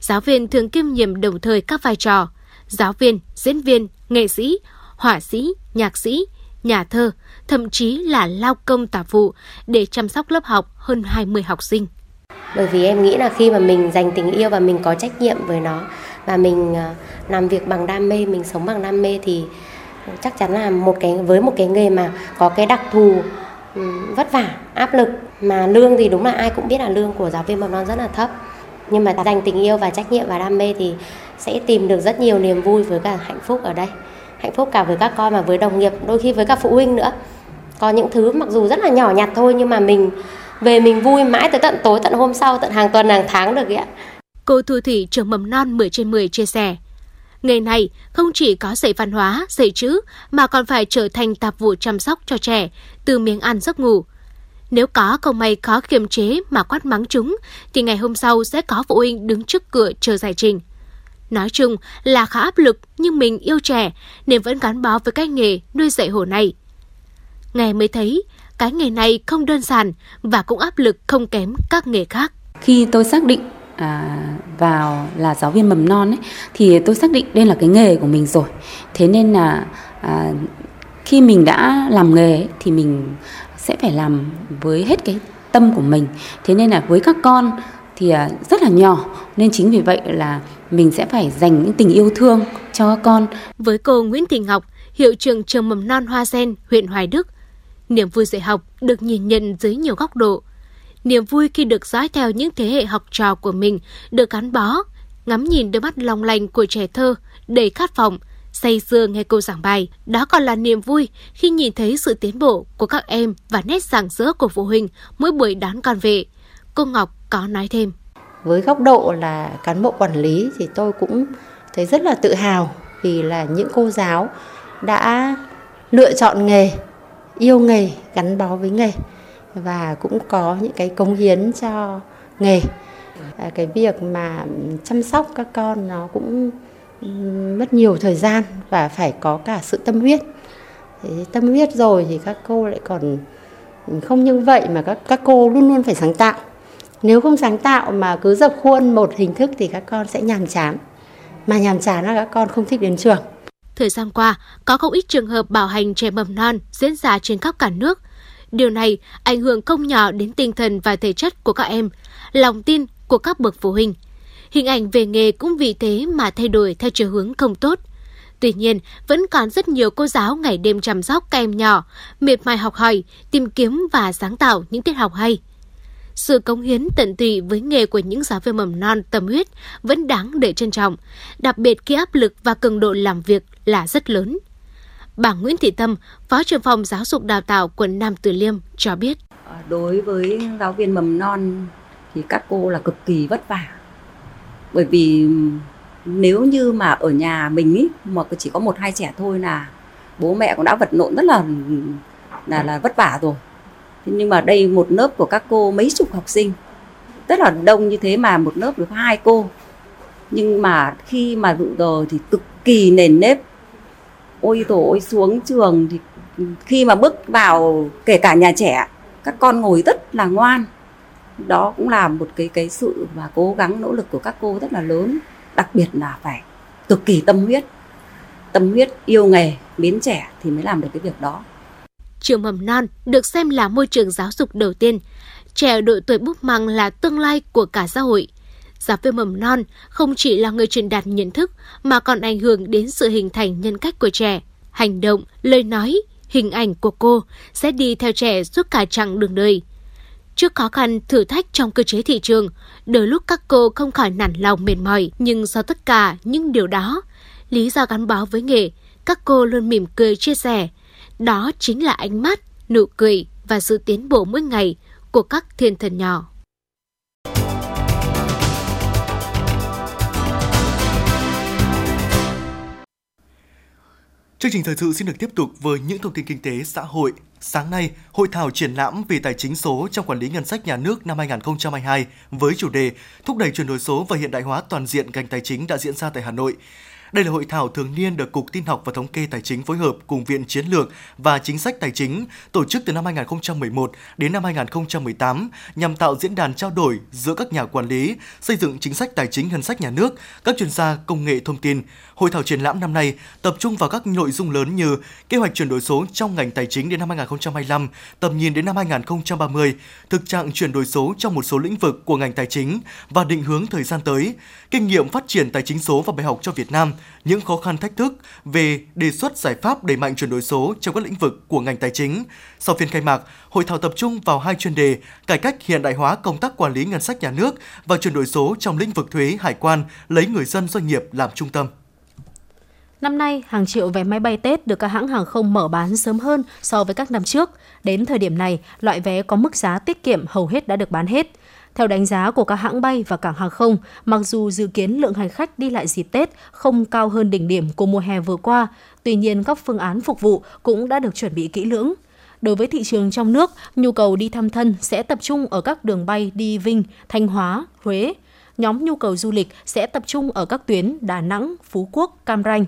Giáo viên thường kiêm nhiệm đồng thời các vai trò giáo viên, diễn viên, nghệ sĩ, họa sĩ, nhạc sĩ, nhà thơ, thậm chí là lao công tạp vụ để chăm sóc lớp học hơn 20 học sinh. Bởi vì em nghĩ là khi mà mình dành tình yêu và mình có trách nhiệm với nó và mình ờ, làm việc bằng đam mê, mình sống bằng đam mê thì chắc chắn là một cái với một cái nghề mà có cái đặc thù Ừ, vất vả, áp lực. Mà lương thì đúng là ai cũng biết là lương của giáo viên mầm non rất là thấp. Nhưng mà dành tình yêu và trách nhiệm và đam mê thì sẽ tìm được rất nhiều niềm vui với cả hạnh phúc ở đây. Hạnh phúc cả với các con và với đồng nghiệp, đôi khi với các phụ huynh nữa. Có những thứ mặc dù rất là nhỏ nhặt thôi nhưng mà mình, về mình vui mãi tới tận tối, tận hôm sau, tận hàng tuần, hàng tháng được ạ. Cô Thu Thủy, trường mầm non 10 trên 10 chia sẻ. Nghề này không chỉ có dạy văn hóa, dạy chữ mà còn phải trở thành tạp vụ chăm sóc cho trẻ từ miếng ăn giấc ngủ. Nếu có không may khó kiềm chế mà quát mắng chúng thì ngày hôm sau sẽ có phụ huynh đứng trước cửa chờ giải trình. Nói chung là khá áp lực nhưng mình yêu trẻ nên vẫn gắn bó với cái nghề nuôi dạy hổ này. Nghe mới thấy cái nghề này không đơn giản và cũng áp lực không kém các nghề khác. Khi tôi xác định à, vào là giáo viên mầm non ấy, thì tôi xác định đây là cái nghề của mình rồi. Thế nên là à, khi mình đã làm nghề ấy, thì mình sẽ phải làm với hết cái tâm của mình. Thế nên là với các con thì à, rất là nhỏ nên chính vì vậy là mình sẽ phải dành những tình yêu thương cho các con. Với cô Nguyễn Thị Ngọc hiệu trưởng trường mầm non Hoa Sen huyện Hoài Đức Niềm vui dạy học được nhìn nhận dưới nhiều góc độ. Niềm vui khi được dõi theo những thế hệ học trò của mình được gắn bó, ngắm nhìn đôi mắt long lanh của trẻ thơ, đầy khát vọng, say sưa nghe cô giảng bài. Đó còn là niềm vui khi nhìn thấy sự tiến bộ của các em và nét rạng rỡ của phụ huynh mỗi buổi đón con về. Cô Ngọc có nói thêm. Với góc độ là cán bộ quản lý thì tôi cũng thấy rất là tự hào vì là những cô giáo đã lựa chọn nghề, yêu nghề, gắn bó với nghề và cũng có những cái cống hiến cho nghề. À, cái việc mà chăm sóc các con nó cũng mất nhiều thời gian và phải có cả sự tâm huyết. Thế tâm huyết rồi thì các cô lại còn không như vậy mà các các cô luôn luôn phải sáng tạo. Nếu không sáng tạo mà cứ dập khuôn một hình thức thì các con sẽ nhàm chán. Mà nhàm chán là các con không thích đến trường. Thời gian qua, có không ít trường hợp bảo hành trẻ mầm non diễn ra trên khắp cả nước. Điều này ảnh hưởng không nhỏ đến tinh thần và thể chất của các em, lòng tin của các bậc phụ huynh. Hình ảnh về nghề cũng vì thế mà thay đổi theo chiều hướng không tốt. Tuy nhiên, vẫn còn rất nhiều cô giáo ngày đêm chăm sóc các em nhỏ, miệt mài học hỏi, tìm kiếm và sáng tạo những tiết học hay. Sự cống hiến tận tụy với nghề của những giáo viên mầm non tâm huyết vẫn đáng để trân trọng, đặc biệt khi áp lực và cường độ làm việc là rất lớn. Bà Nguyễn Thị Tâm, Phó trưởng phòng Giáo dục Đào tạo quận Nam Từ Liêm cho biết. À, đối với giáo viên mầm non thì các cô là cực kỳ vất vả. Bởi vì nếu như mà ở nhà mình ý, mà chỉ có một hai trẻ thôi là bố mẹ cũng đã vật lộn rất là là là vất vả rồi. Thế nhưng mà đây một lớp của các cô mấy chục học sinh rất là đông như thế mà một lớp được hai cô nhưng mà khi mà dự giờ thì cực kỳ nền nếp ôi tổ ôi xuống trường thì khi mà bước vào, kể cả nhà trẻ, các con ngồi rất là ngoan. Đó cũng là một cái cái sự và cố gắng, nỗ lực của các cô rất là lớn. Đặc biệt là phải cực kỳ tâm huyết. Tâm huyết yêu nghề, mến trẻ thì mới làm được cái việc đó. Trường mầm non được xem là môi trường giáo dục đầu tiên. Trẻ ở độ tuổi búp măng là tương lai của cả xã hội giáo viên mầm non không chỉ là người truyền đạt nhận thức mà còn ảnh hưởng đến sự hình thành nhân cách của trẻ. Hành động, lời nói, hình ảnh của cô sẽ đi theo trẻ suốt cả chặng đường đời. Trước khó khăn, thử thách trong cơ chế thị trường, đôi lúc các cô không khỏi nản lòng mệt mỏi, nhưng sau tất cả những điều đó, lý do gắn bó với nghề, các cô luôn mỉm cười chia sẻ. Đó chính là ánh mắt, nụ cười và sự tiến bộ mỗi ngày của các thiên thần nhỏ. Chương trình thời sự xin được tiếp tục với những thông tin kinh tế xã hội. Sáng nay, hội thảo triển lãm về tài chính số trong quản lý ngân sách nhà nước năm 2022 với chủ đề Thúc đẩy chuyển đổi số và hiện đại hóa toàn diện ngành tài chính đã diễn ra tại Hà Nội. Đây là hội thảo thường niên được Cục Tin học và Thống kê Tài chính phối hợp cùng Viện Chiến lược và Chính sách Tài chính tổ chức từ năm 2011 đến năm 2018 nhằm tạo diễn đàn trao đổi giữa các nhà quản lý, xây dựng chính sách tài chính ngân sách nhà nước, các chuyên gia công nghệ thông tin. Hội thảo triển lãm năm nay tập trung vào các nội dung lớn như kế hoạch chuyển đổi số trong ngành tài chính đến năm 2025, tầm nhìn đến năm 2030, thực trạng chuyển đổi số trong một số lĩnh vực của ngành tài chính và định hướng thời gian tới, kinh nghiệm phát triển tài chính số và bài học cho Việt Nam, những khó khăn thách thức về đề xuất giải pháp đẩy mạnh chuyển đổi số trong các lĩnh vực của ngành tài chính. Sau phiên khai mạc, hội thảo tập trung vào hai chuyên đề: cải cách hiện đại hóa công tác quản lý ngân sách nhà nước và chuyển đổi số trong lĩnh vực thuế, hải quan, lấy người dân doanh nghiệp làm trung tâm. Năm nay, hàng triệu vé máy bay Tết được các hãng hàng không mở bán sớm hơn so với các năm trước. Đến thời điểm này, loại vé có mức giá tiết kiệm hầu hết đã được bán hết. Theo đánh giá của các hãng bay và cảng hàng không, mặc dù dự kiến lượng hành khách đi lại dịp Tết không cao hơn đỉnh điểm của mùa hè vừa qua, tuy nhiên các phương án phục vụ cũng đã được chuẩn bị kỹ lưỡng. Đối với thị trường trong nước, nhu cầu đi thăm thân sẽ tập trung ở các đường bay đi Vinh, Thanh Hóa, Huế. Nhóm nhu cầu du lịch sẽ tập trung ở các tuyến Đà Nẵng, Phú Quốc, Cam Ranh.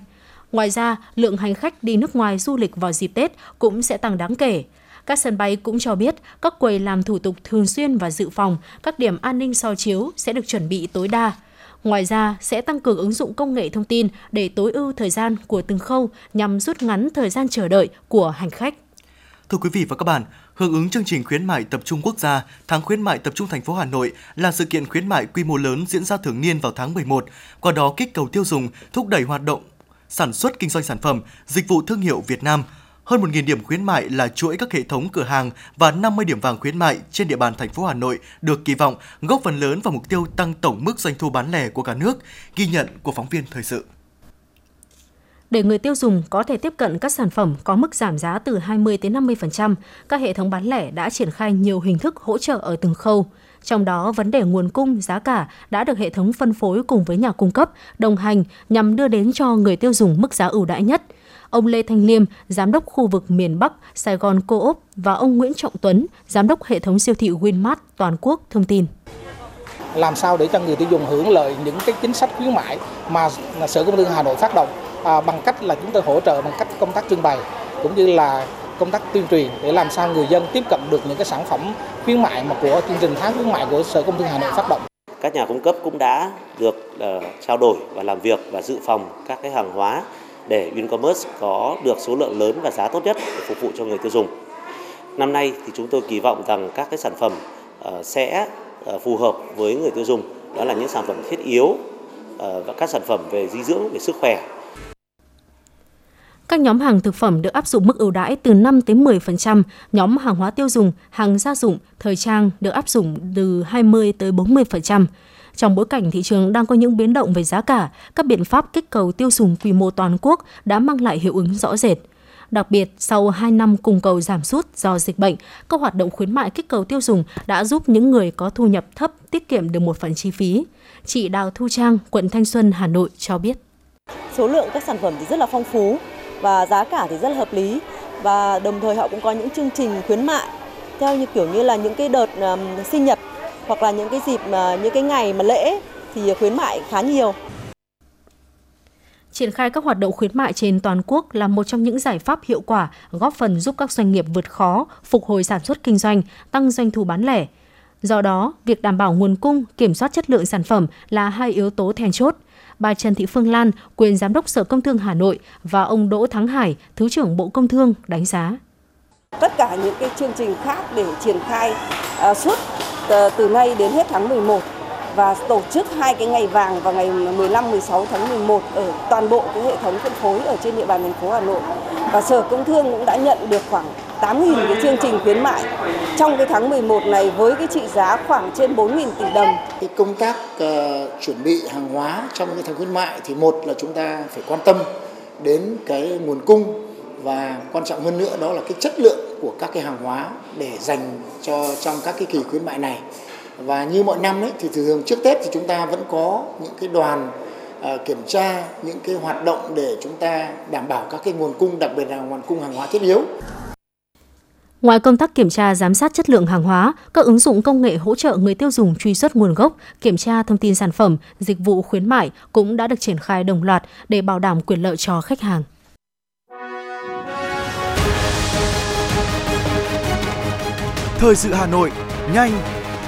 Ngoài ra, lượng hành khách đi nước ngoài du lịch vào dịp Tết cũng sẽ tăng đáng kể. Các sân bay cũng cho biết các quầy làm thủ tục thường xuyên và dự phòng, các điểm an ninh soi chiếu sẽ được chuẩn bị tối đa. Ngoài ra, sẽ tăng cường ứng dụng công nghệ thông tin để tối ưu thời gian của từng khâu nhằm rút ngắn thời gian chờ đợi của hành khách. Thưa quý vị và các bạn, hưởng ứng chương trình khuyến mại tập trung quốc gia, tháng khuyến mại tập trung thành phố Hà Nội là sự kiện khuyến mại quy mô lớn diễn ra thường niên vào tháng 11, qua đó kích cầu tiêu dùng, thúc đẩy hoạt động sản xuất kinh doanh sản phẩm, dịch vụ thương hiệu Việt Nam hơn 1.000 điểm khuyến mại là chuỗi các hệ thống cửa hàng và 50 điểm vàng khuyến mại trên địa bàn thành phố Hà Nội được kỳ vọng góp phần lớn vào mục tiêu tăng tổng mức doanh thu bán lẻ của cả nước, ghi nhận của phóng viên thời sự. Để người tiêu dùng có thể tiếp cận các sản phẩm có mức giảm giá từ 20 đến 50%, các hệ thống bán lẻ đã triển khai nhiều hình thức hỗ trợ ở từng khâu. Trong đó, vấn đề nguồn cung, giá cả đã được hệ thống phân phối cùng với nhà cung cấp đồng hành nhằm đưa đến cho người tiêu dùng mức giá ưu đãi nhất. Ông Lê Thanh Liêm, giám đốc khu vực miền Bắc Sài Gòn Co-op và ông Nguyễn Trọng Tuấn, giám đốc hệ thống siêu thị Winmart toàn quốc thông tin làm sao để cho người tiêu dùng hưởng lợi những cái chính sách khuyến mại mà Sở Công Thương Hà Nội phát động à, bằng cách là chúng tôi hỗ trợ bằng cách công tác trưng bày cũng như là công tác tuyên truyền để làm sao người dân tiếp cận được những cái sản phẩm khuyến mại mà của chương trình tháng khuyến mại của Sở Công Thương Hà Nội phát động. Các nhà cung cấp cũng đã được uh, trao đổi và làm việc và dự phòng các cái hàng hóa để Wincommerce có được số lượng lớn và giá tốt nhất để phục vụ cho người tiêu dùng. Năm nay thì chúng tôi kỳ vọng rằng các cái sản phẩm ờ, sẽ ờ, phù hợp với người tiêu dùng, đó là những sản phẩm thiết yếu ờ, và các sản phẩm về dinh dưỡng, về sức khỏe các nhóm hàng thực phẩm được áp dụng mức ưu đãi từ 5 đến 10%, nhóm hàng hóa tiêu dùng, hàng gia dụng, thời trang được áp dụng từ 20 tới 40%. Trong bối cảnh thị trường đang có những biến động về giá cả, các biện pháp kích cầu tiêu dùng quy mô toàn quốc đã mang lại hiệu ứng rõ rệt. Đặc biệt, sau 2 năm cung cầu giảm sút do dịch bệnh, các hoạt động khuyến mại kích cầu tiêu dùng đã giúp những người có thu nhập thấp tiết kiệm được một phần chi phí. Chị Đào Thu Trang, quận Thanh Xuân, Hà Nội cho biết. Số lượng các sản phẩm thì rất là phong phú, và giá cả thì rất là hợp lý và đồng thời họ cũng có những chương trình khuyến mại theo như kiểu như là những cái đợt um, sinh nhật hoặc là những cái dịp uh, những cái ngày mà lễ thì khuyến mại khá nhiều. Triển khai các hoạt động khuyến mại trên toàn quốc là một trong những giải pháp hiệu quả góp phần giúp các doanh nghiệp vượt khó, phục hồi sản xuất kinh doanh, tăng doanh thu bán lẻ. Do đó, việc đảm bảo nguồn cung, kiểm soát chất lượng sản phẩm là hai yếu tố then chốt – bà Trần Thị Phương Lan, quyền giám đốc Sở Công Thương Hà Nội và ông Đỗ Thắng Hải, Thứ trưởng Bộ Công Thương đánh giá. Tất cả những cái chương trình khác để triển khai uh, suốt uh, từ nay đến hết tháng 11 và tổ chức hai cái ngày vàng vào ngày 15 16 tháng 11 ở toàn bộ cái hệ thống phân phối ở trên địa bàn thành phố Hà Nội. Và Sở Công Thương cũng đã nhận được khoảng 8.000 cái chương trình khuyến mại trong cái tháng 11 này với cái trị giá khoảng trên 4.000 tỷ đồng. Cái công tác uh, chuẩn bị hàng hóa trong cái tháng khuyến mại thì một là chúng ta phải quan tâm đến cái nguồn cung và quan trọng hơn nữa đó là cái chất lượng của các cái hàng hóa để dành cho trong các cái kỳ khuyến mại này. Và như mọi năm ấy thì thường trước Tết thì chúng ta vẫn có những cái đoàn uh, kiểm tra những cái hoạt động để chúng ta đảm bảo các cái nguồn cung đặc biệt là nguồn cung hàng hóa thiết yếu. Ngoài công tác kiểm tra giám sát chất lượng hàng hóa, các ứng dụng công nghệ hỗ trợ người tiêu dùng truy xuất nguồn gốc, kiểm tra thông tin sản phẩm, dịch vụ khuyến mại cũng đã được triển khai đồng loạt để bảo đảm quyền lợi cho khách hàng. Thời sự Hà Nội, nhanh,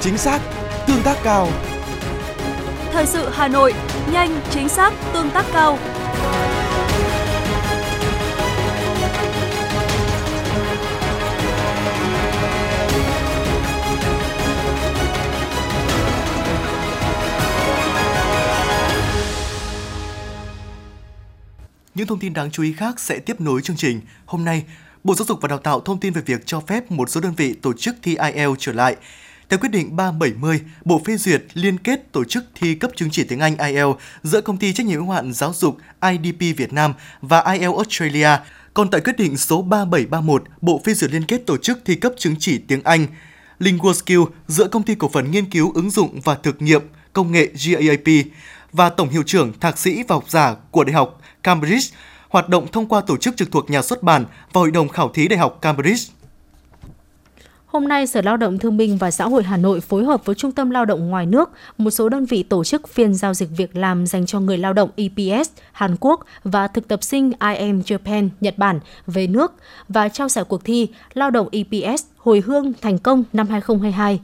chính xác, tương tác cao. Thời sự Hà Nội, nhanh, chính xác, tương tác cao. Những thông tin đáng chú ý khác sẽ tiếp nối chương trình. Hôm nay, Bộ Giáo dục và Đào tạo thông tin về việc cho phép một số đơn vị tổ chức thi IELTS trở lại. Theo quyết định 370, Bộ phê duyệt liên kết tổ chức thi cấp chứng chỉ tiếng Anh IELTS giữa công ty trách nhiệm hữu hạn giáo dục IDP Việt Nam và IELTS Australia. Còn tại quyết định số 3731, Bộ phê duyệt liên kết tổ chức thi cấp chứng chỉ tiếng Anh Lingual Skill giữa công ty cổ phần nghiên cứu ứng dụng và thực nghiệm công nghệ GAAP và Tổng hiệu trưởng, thạc sĩ và học giả của Đại học Cambridge, hoạt động thông qua tổ chức trực thuộc nhà xuất bản và Hội đồng khảo thí Đại học Cambridge. Hôm nay, Sở Lao động Thương binh và Xã hội Hà Nội phối hợp với Trung tâm Lao động ngoài nước, một số đơn vị tổ chức phiên giao dịch việc làm dành cho người lao động EPS Hàn Quốc và thực tập sinh IM Japan Nhật Bản về nước và trao giải cuộc thi Lao động EPS hồi hương thành công năm 2022.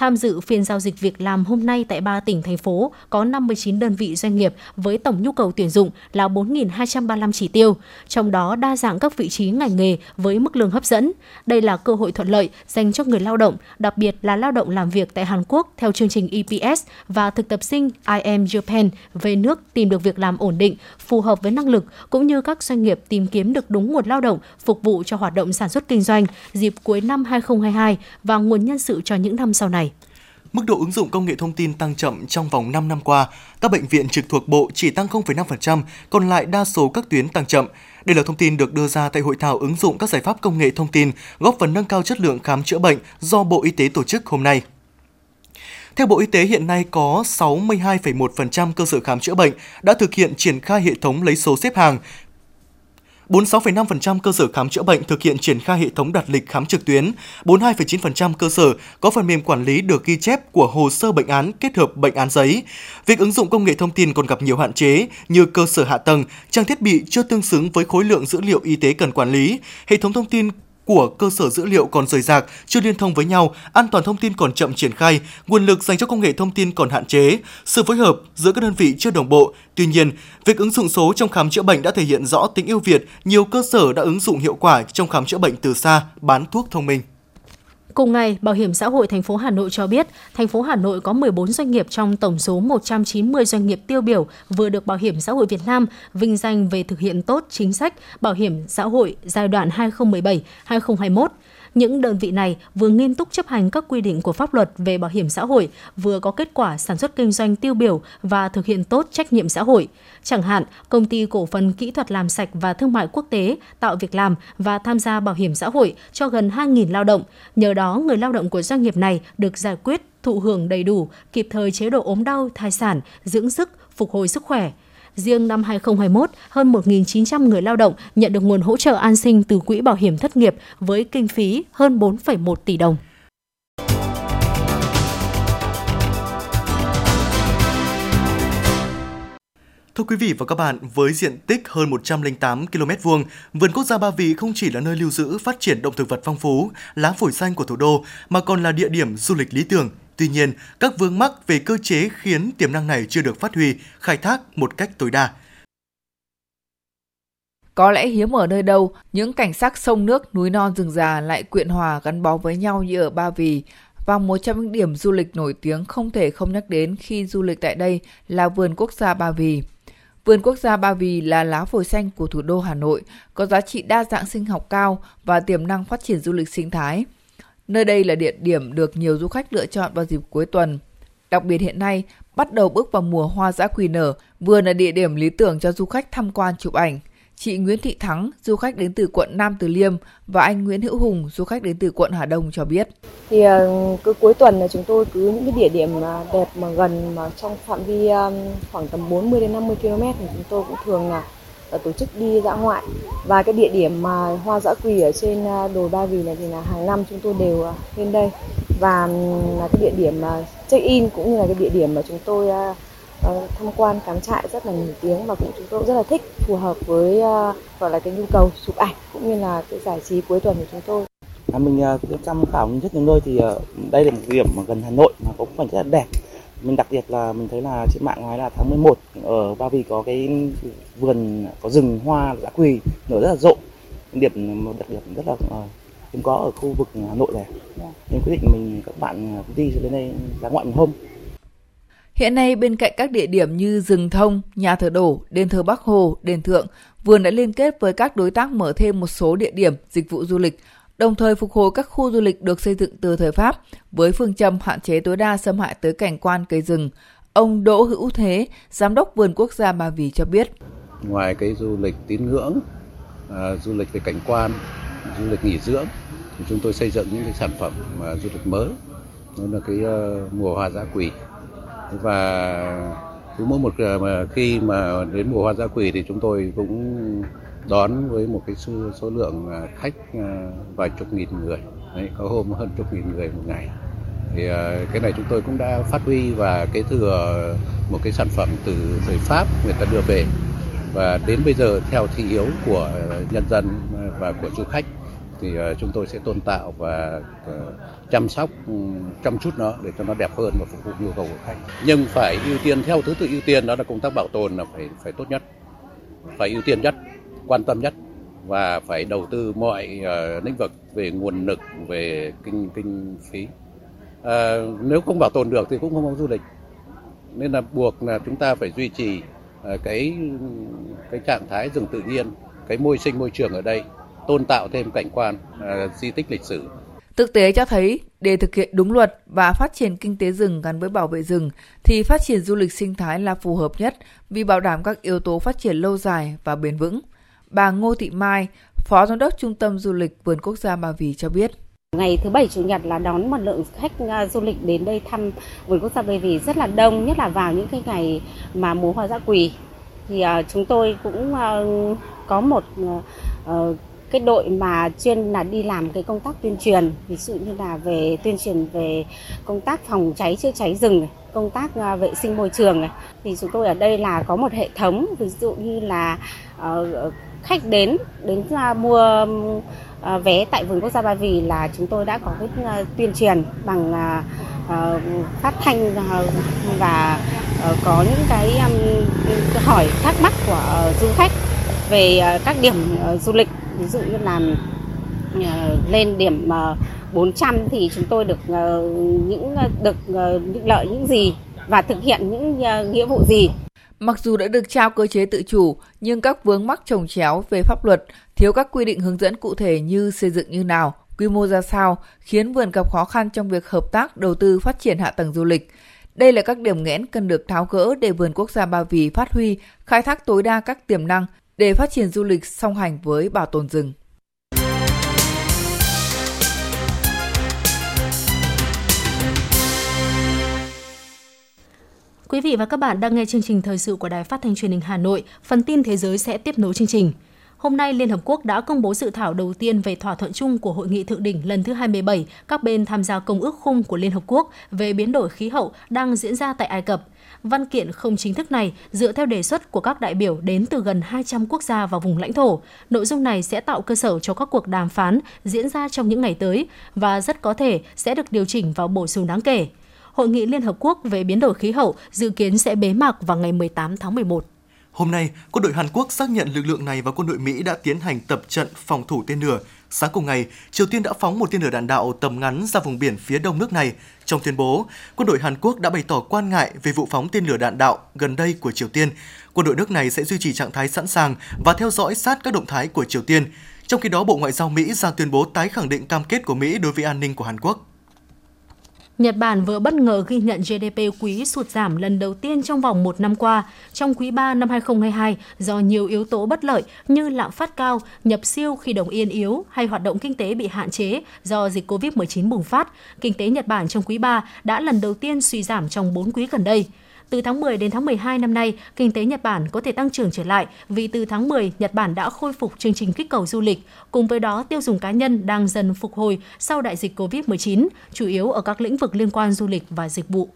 Tham dự phiên giao dịch việc làm hôm nay tại 3 tỉnh, thành phố có 59 đơn vị doanh nghiệp với tổng nhu cầu tuyển dụng là 4.235 chỉ tiêu, trong đó đa dạng các vị trí ngành nghề với mức lương hấp dẫn. Đây là cơ hội thuận lợi dành cho người lao động, đặc biệt là lao động làm việc tại Hàn Quốc theo chương trình EPS và thực tập sinh IM Japan về nước tìm được việc làm ổn định, phù hợp với năng lực cũng như các doanh nghiệp tìm kiếm được đúng nguồn lao động phục vụ cho hoạt động sản xuất kinh doanh dịp cuối năm 2022 và nguồn nhân sự cho những năm sau này. Mức độ ứng dụng công nghệ thông tin tăng chậm trong vòng 5 năm qua, các bệnh viện trực thuộc Bộ chỉ tăng 0,5%, còn lại đa số các tuyến tăng chậm. Đây là thông tin được đưa ra tại hội thảo ứng dụng các giải pháp công nghệ thông tin góp phần nâng cao chất lượng khám chữa bệnh do Bộ Y tế tổ chức hôm nay. Theo Bộ Y tế, hiện nay có 62,1% cơ sở khám chữa bệnh đã thực hiện triển khai hệ thống lấy số xếp hàng, 46,5% cơ sở khám chữa bệnh thực hiện triển khai hệ thống đặt lịch khám trực tuyến, 42,9% cơ sở có phần mềm quản lý được ghi chép của hồ sơ bệnh án kết hợp bệnh án giấy. Việc ứng dụng công nghệ thông tin còn gặp nhiều hạn chế như cơ sở hạ tầng, trang thiết bị chưa tương xứng với khối lượng dữ liệu y tế cần quản lý, hệ thống thông tin của cơ sở dữ liệu còn rời rạc, chưa liên thông với nhau, an toàn thông tin còn chậm triển khai, nguồn lực dành cho công nghệ thông tin còn hạn chế, sự phối hợp giữa các đơn vị chưa đồng bộ. Tuy nhiên, việc ứng dụng số trong khám chữa bệnh đã thể hiện rõ tính ưu việt, nhiều cơ sở đã ứng dụng hiệu quả trong khám chữa bệnh từ xa, bán thuốc thông minh. Cùng ngày, Bảo hiểm xã hội thành phố Hà Nội cho biết, thành phố Hà Nội có 14 doanh nghiệp trong tổng số 190 doanh nghiệp tiêu biểu vừa được Bảo hiểm xã hội Việt Nam vinh danh về thực hiện tốt chính sách bảo hiểm xã hội giai đoạn 2017-2021. Những đơn vị này vừa nghiêm túc chấp hành các quy định của pháp luật về bảo hiểm xã hội, vừa có kết quả sản xuất kinh doanh tiêu biểu và thực hiện tốt trách nhiệm xã hội. Chẳng hạn, công ty cổ phần kỹ thuật làm sạch và thương mại quốc tế tạo việc làm và tham gia bảo hiểm xã hội cho gần 2.000 lao động. Nhờ đó, người lao động của doanh nghiệp này được giải quyết thụ hưởng đầy đủ, kịp thời chế độ ốm đau, thai sản, dưỡng sức, phục hồi sức khỏe. Riêng năm 2021, hơn 1.900 người lao động nhận được nguồn hỗ trợ an sinh từ Quỹ Bảo hiểm Thất nghiệp với kinh phí hơn 4,1 tỷ đồng. Thưa quý vị và các bạn, với diện tích hơn 108 km vuông, vườn quốc gia Ba Vì không chỉ là nơi lưu giữ phát triển động thực vật phong phú, lá phổi xanh của thủ đô mà còn là địa điểm du lịch lý tưởng. Tuy nhiên, các vướng mắc về cơ chế khiến tiềm năng này chưa được phát huy, khai thác một cách tối đa. Có lẽ hiếm ở nơi đâu, những cảnh sắc sông nước, núi non rừng già lại quyện hòa gắn bó với nhau như ở Ba Vì, và một trong những điểm du lịch nổi tiếng không thể không nhắc đến khi du lịch tại đây là vườn quốc gia Ba Vì. Vườn quốc gia Ba Vì là lá phổi xanh của thủ đô Hà Nội, có giá trị đa dạng sinh học cao và tiềm năng phát triển du lịch sinh thái. Nơi đây là địa điểm được nhiều du khách lựa chọn vào dịp cuối tuần. Đặc biệt hiện nay, bắt đầu bước vào mùa hoa dã quỳ nở, vườn là địa điểm lý tưởng cho du khách tham quan chụp ảnh. Chị Nguyễn Thị Thắng, du khách đến từ quận Nam Từ Liêm và anh Nguyễn Hữu Hùng, du khách đến từ quận Hà Đông cho biết. Thì ờ, cứ cuối tuần là chúng tôi cứ những cái địa điểm mà đẹp mà gần mà trong phạm vi khoảng tầm 40 đến 50 km thì chúng tôi cũng thường là tổ chức đi dã ngoại và cái địa điểm mà hoa dã quỳ ở trên à, đồi Ba Vì này thì là hàng năm chúng tôi đều à, lên đây và là cái địa điểm à, check in cũng như là cái địa điểm mà chúng tôi ờ, tham quan cắm trại rất là nổi tiếng và cũng chúng tôi rất là thích phù hợp với gọi là cái nhu cầu chụp ảnh cũng như là cái giải trí cuối tuần của chúng tôi. À, mình uh, tham khảo rất nhiều nơi thì ờ, đây là một điểm mà gần Hà Nội mà cũng phải rất là đẹp. Mình đặc biệt là mình thấy là trên mạng nói là tháng 11 ở Ba Vì có cái vườn có rừng hoa dã quỳ nở rất là rộ. Điểm một đặc điểm rất là uh, hiếm có ở khu vực Hà Nội này. Yeah. Nên quyết định mình các bạn đi đến đây dã ngoại một hôm. Hiện nay bên cạnh các địa điểm như rừng thông, nhà thờ đổ, đền thờ Bắc Hồ, đền Thượng, vườn đã liên kết với các đối tác mở thêm một số địa điểm dịch vụ du lịch, đồng thời phục hồi các khu du lịch được xây dựng từ thời Pháp với phương châm hạn chế tối đa xâm hại tới cảnh quan cây rừng. Ông Đỗ Hữu Thế, giám đốc vườn quốc gia Ba Vì cho biết. Ngoài cái du lịch tín ngưỡng, à, du lịch về cảnh quan, du lịch nghỉ dưỡng, thì chúng tôi xây dựng những cái sản phẩm mà du lịch mới. Đó là cái uh, mùa hoa dã quỳ và cứ mỗi một à, mà khi mà đến mùa hoa dã quỳ thì chúng tôi cũng đón với một cái số, số lượng à, khách à, vài chục nghìn người. Đấy, có hôm hơn chục nghìn người một ngày. Thì à, cái này chúng tôi cũng đã phát huy và cái thừa một cái sản phẩm từ người Pháp người ta đưa về. Và đến bây giờ theo thị hiếu của nhân dân và của du khách thì chúng tôi sẽ tôn tạo và chăm sóc ừ, chăm chút nó để cho nó đẹp hơn và phục vụ nhu cầu của khách. Nhưng phải ưu tiên theo thứ tự ưu tiên đó là công tác bảo tồn là phải phải tốt nhất, phải ưu tiên nhất, quan tâm nhất và phải đầu tư mọi uh, lĩnh vực về nguồn lực, về kinh kinh phí. Uh, nếu không bảo tồn được thì cũng không có du lịch. Nên là buộc là chúng ta phải duy trì uh, cái cái trạng thái rừng tự nhiên, cái môi sinh môi trường ở đây tôn tạo thêm cảnh quan uh, di tích lịch sử. Thực tế cho thấy, để thực hiện đúng luật và phát triển kinh tế rừng gắn với bảo vệ rừng, thì phát triển du lịch sinh thái là phù hợp nhất vì bảo đảm các yếu tố phát triển lâu dài và bền vững. Bà Ngô Thị Mai, Phó Giám đốc Trung tâm Du lịch Vườn Quốc gia Ba Vì cho biết. Ngày thứ bảy chủ nhật là đón một lượng khách à, du lịch đến đây thăm vườn quốc gia Ba Vì rất là đông, nhất là vào những cái ngày mà mùa hoa dã quỳ. Thì à, chúng tôi cũng à, có một cái đội mà chuyên là đi làm cái công tác tuyên truyền ví dụ như là về tuyên truyền về công tác phòng cháy chữa cháy rừng công tác vệ sinh môi trường thì chúng tôi ở đây là có một hệ thống ví dụ như là ờ, khách đến đến mua à, vé tại vườn quốc gia Ba Vì là chúng tôi đã có cái à, tuyên truyền bằng à, phát thanh và có những cái um, hỏi thắc mắc của du khách về các điểm du lịch ví dụ như là lên điểm 400 thì chúng tôi được những được những lợi những gì và thực hiện những nghĩa vụ gì. Mặc dù đã được trao cơ chế tự chủ, nhưng các vướng mắc trồng chéo về pháp luật, thiếu các quy định hướng dẫn cụ thể như xây dựng như nào, quy mô ra sao, khiến vườn gặp khó khăn trong việc hợp tác đầu tư phát triển hạ tầng du lịch. Đây là các điểm nghẽn cần được tháo gỡ để vườn quốc gia Ba Vì phát huy, khai thác tối đa các tiềm năng để phát triển du lịch song hành với bảo tồn rừng. Quý vị và các bạn đang nghe chương trình thời sự của Đài Phát thanh Truyền hình Hà Nội. Phần tin thế giới sẽ tiếp nối chương trình. Hôm nay, Liên Hợp Quốc đã công bố dự thảo đầu tiên về thỏa thuận chung của Hội nghị Thượng đỉnh lần thứ 27 các bên tham gia Công ước Khung của Liên Hợp Quốc về biến đổi khí hậu đang diễn ra tại Ai Cập. Văn kiện không chính thức này dựa theo đề xuất của các đại biểu đến từ gần 200 quốc gia và vùng lãnh thổ. Nội dung này sẽ tạo cơ sở cho các cuộc đàm phán diễn ra trong những ngày tới và rất có thể sẽ được điều chỉnh và bổ sung đáng kể. Hội nghị Liên Hợp Quốc về biến đổi khí hậu dự kiến sẽ bế mạc vào ngày 18 tháng 11. Hôm nay, quân đội Hàn Quốc xác nhận lực lượng này và quân đội Mỹ đã tiến hành tập trận phòng thủ tên lửa. Sáng cùng ngày, Triều Tiên đã phóng một tên lửa đạn đạo tầm ngắn ra vùng biển phía đông nước này. Trong tuyên bố, quân đội Hàn Quốc đã bày tỏ quan ngại về vụ phóng tên lửa đạn đạo gần đây của Triều Tiên. Quân đội nước này sẽ duy trì trạng thái sẵn sàng và theo dõi sát các động thái của Triều Tiên. Trong khi đó, Bộ Ngoại giao Mỹ ra tuyên bố tái khẳng định cam kết của Mỹ đối với an ninh của Hàn Quốc. Nhật Bản vừa bất ngờ ghi nhận GDP quý sụt giảm lần đầu tiên trong vòng một năm qua, trong quý 3 năm 2022 do nhiều yếu tố bất lợi như lạm phát cao, nhập siêu khi đồng yên yếu hay hoạt động kinh tế bị hạn chế do dịch COVID-19 bùng phát. Kinh tế Nhật Bản trong quý 3 đã lần đầu tiên suy giảm trong 4 quý gần đây. Từ tháng 10 đến tháng 12 năm nay, kinh tế Nhật Bản có thể tăng trưởng trở lại vì từ tháng 10, Nhật Bản đã khôi phục chương trình kích cầu du lịch. Cùng với đó, tiêu dùng cá nhân đang dần phục hồi sau đại dịch COVID-19, chủ yếu ở các lĩnh vực liên quan du lịch và dịch vụ.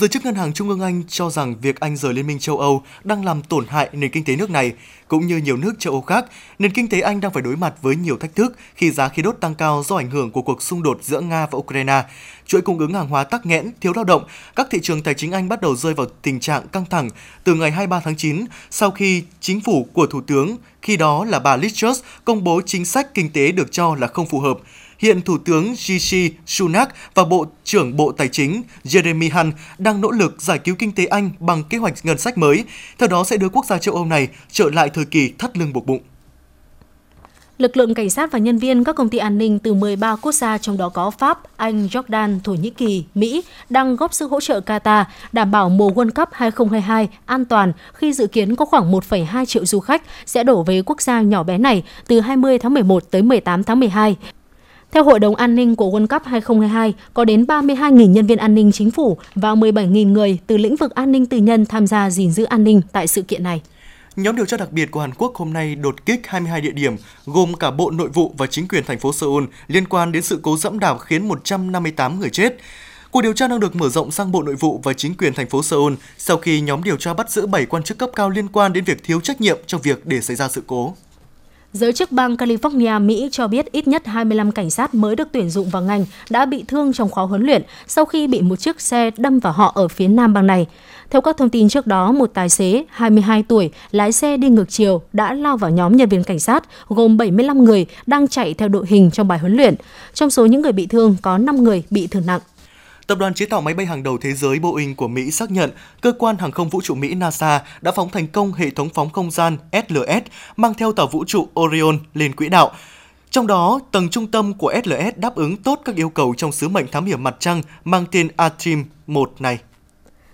Giới chức Ngân hàng Trung ương Anh cho rằng việc Anh rời Liên minh châu Âu đang làm tổn hại nền kinh tế nước này. Cũng như nhiều nước châu Âu khác, nền kinh tế Anh đang phải đối mặt với nhiều thách thức khi giá khí đốt tăng cao do ảnh hưởng của cuộc xung đột giữa Nga và Ukraine. Chuỗi cung ứng hàng hóa tắc nghẽn, thiếu lao động, các thị trường tài chính Anh bắt đầu rơi vào tình trạng căng thẳng từ ngày 23 tháng 9 sau khi chính phủ của Thủ tướng khi đó là bà Liz Truss công bố chính sách kinh tế được cho là không phù hợp. Hiện Thủ tướng Rishi Sunak và Bộ trưởng Bộ Tài chính Jeremy Hunt đang nỗ lực giải cứu kinh tế Anh bằng kế hoạch ngân sách mới, theo đó sẽ đưa quốc gia châu Âu này trở lại thời kỳ thắt lưng buộc bụng. Lực lượng cảnh sát và nhân viên các công ty an ninh từ 13 quốc gia trong đó có Pháp, Anh, Jordan, Thổ Nhĩ Kỳ, Mỹ đang góp sức hỗ trợ Qatar đảm bảo mùa World Cup 2022 an toàn khi dự kiến có khoảng 1,2 triệu du khách sẽ đổ về quốc gia nhỏ bé này từ 20 tháng 11 tới 18 tháng 12. Theo Hội đồng An ninh của World Cup 2022, có đến 32.000 nhân viên an ninh chính phủ và 17.000 người từ lĩnh vực an ninh tư nhân tham gia gìn giữ an ninh tại sự kiện này. Nhóm điều tra đặc biệt của Hàn Quốc hôm nay đột kích 22 địa điểm, gồm cả Bộ Nội vụ và chính quyền thành phố Seoul liên quan đến sự cố dẫm đạp khiến 158 người chết. Cuộc điều tra đang được mở rộng sang Bộ Nội vụ và chính quyền thành phố Seoul sau khi nhóm điều tra bắt giữ 7 quan chức cấp cao liên quan đến việc thiếu trách nhiệm trong việc để xảy ra sự cố. Giới chức bang California, Mỹ cho biết ít nhất 25 cảnh sát mới được tuyển dụng vào ngành đã bị thương trong khóa huấn luyện sau khi bị một chiếc xe đâm vào họ ở phía nam bang này. Theo các thông tin trước đó, một tài xế 22 tuổi lái xe đi ngược chiều đã lao vào nhóm nhân viên cảnh sát gồm 75 người đang chạy theo đội hình trong bài huấn luyện. Trong số những người bị thương có 5 người bị thương nặng. Tập đoàn chế tạo máy bay hàng đầu thế giới Boeing của Mỹ xác nhận cơ quan hàng không vũ trụ Mỹ NASA đã phóng thành công hệ thống phóng không gian SLS mang theo tàu vũ trụ Orion lên quỹ đạo. Trong đó, tầng trung tâm của SLS đáp ứng tốt các yêu cầu trong sứ mệnh thám hiểm mặt trăng mang tên Artemis 1 này.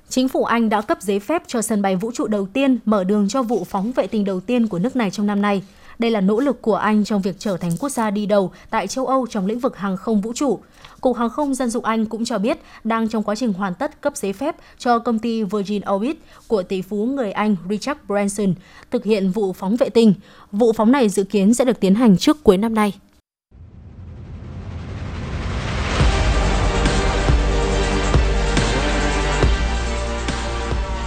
Chính phủ Anh đã cấp giấy phép cho sân bay vũ trụ đầu tiên mở đường cho vụ phóng vệ tinh đầu tiên của nước này trong năm nay. Đây là nỗ lực của Anh trong việc trở thành quốc gia đi đầu tại châu Âu trong lĩnh vực hàng không vũ trụ. Cục Hàng không Dân dụng Anh cũng cho biết đang trong quá trình hoàn tất cấp giấy phép cho công ty Virgin Orbit của tỷ phú người Anh Richard Branson thực hiện vụ phóng vệ tinh. Vụ phóng này dự kiến sẽ được tiến hành trước cuối năm nay.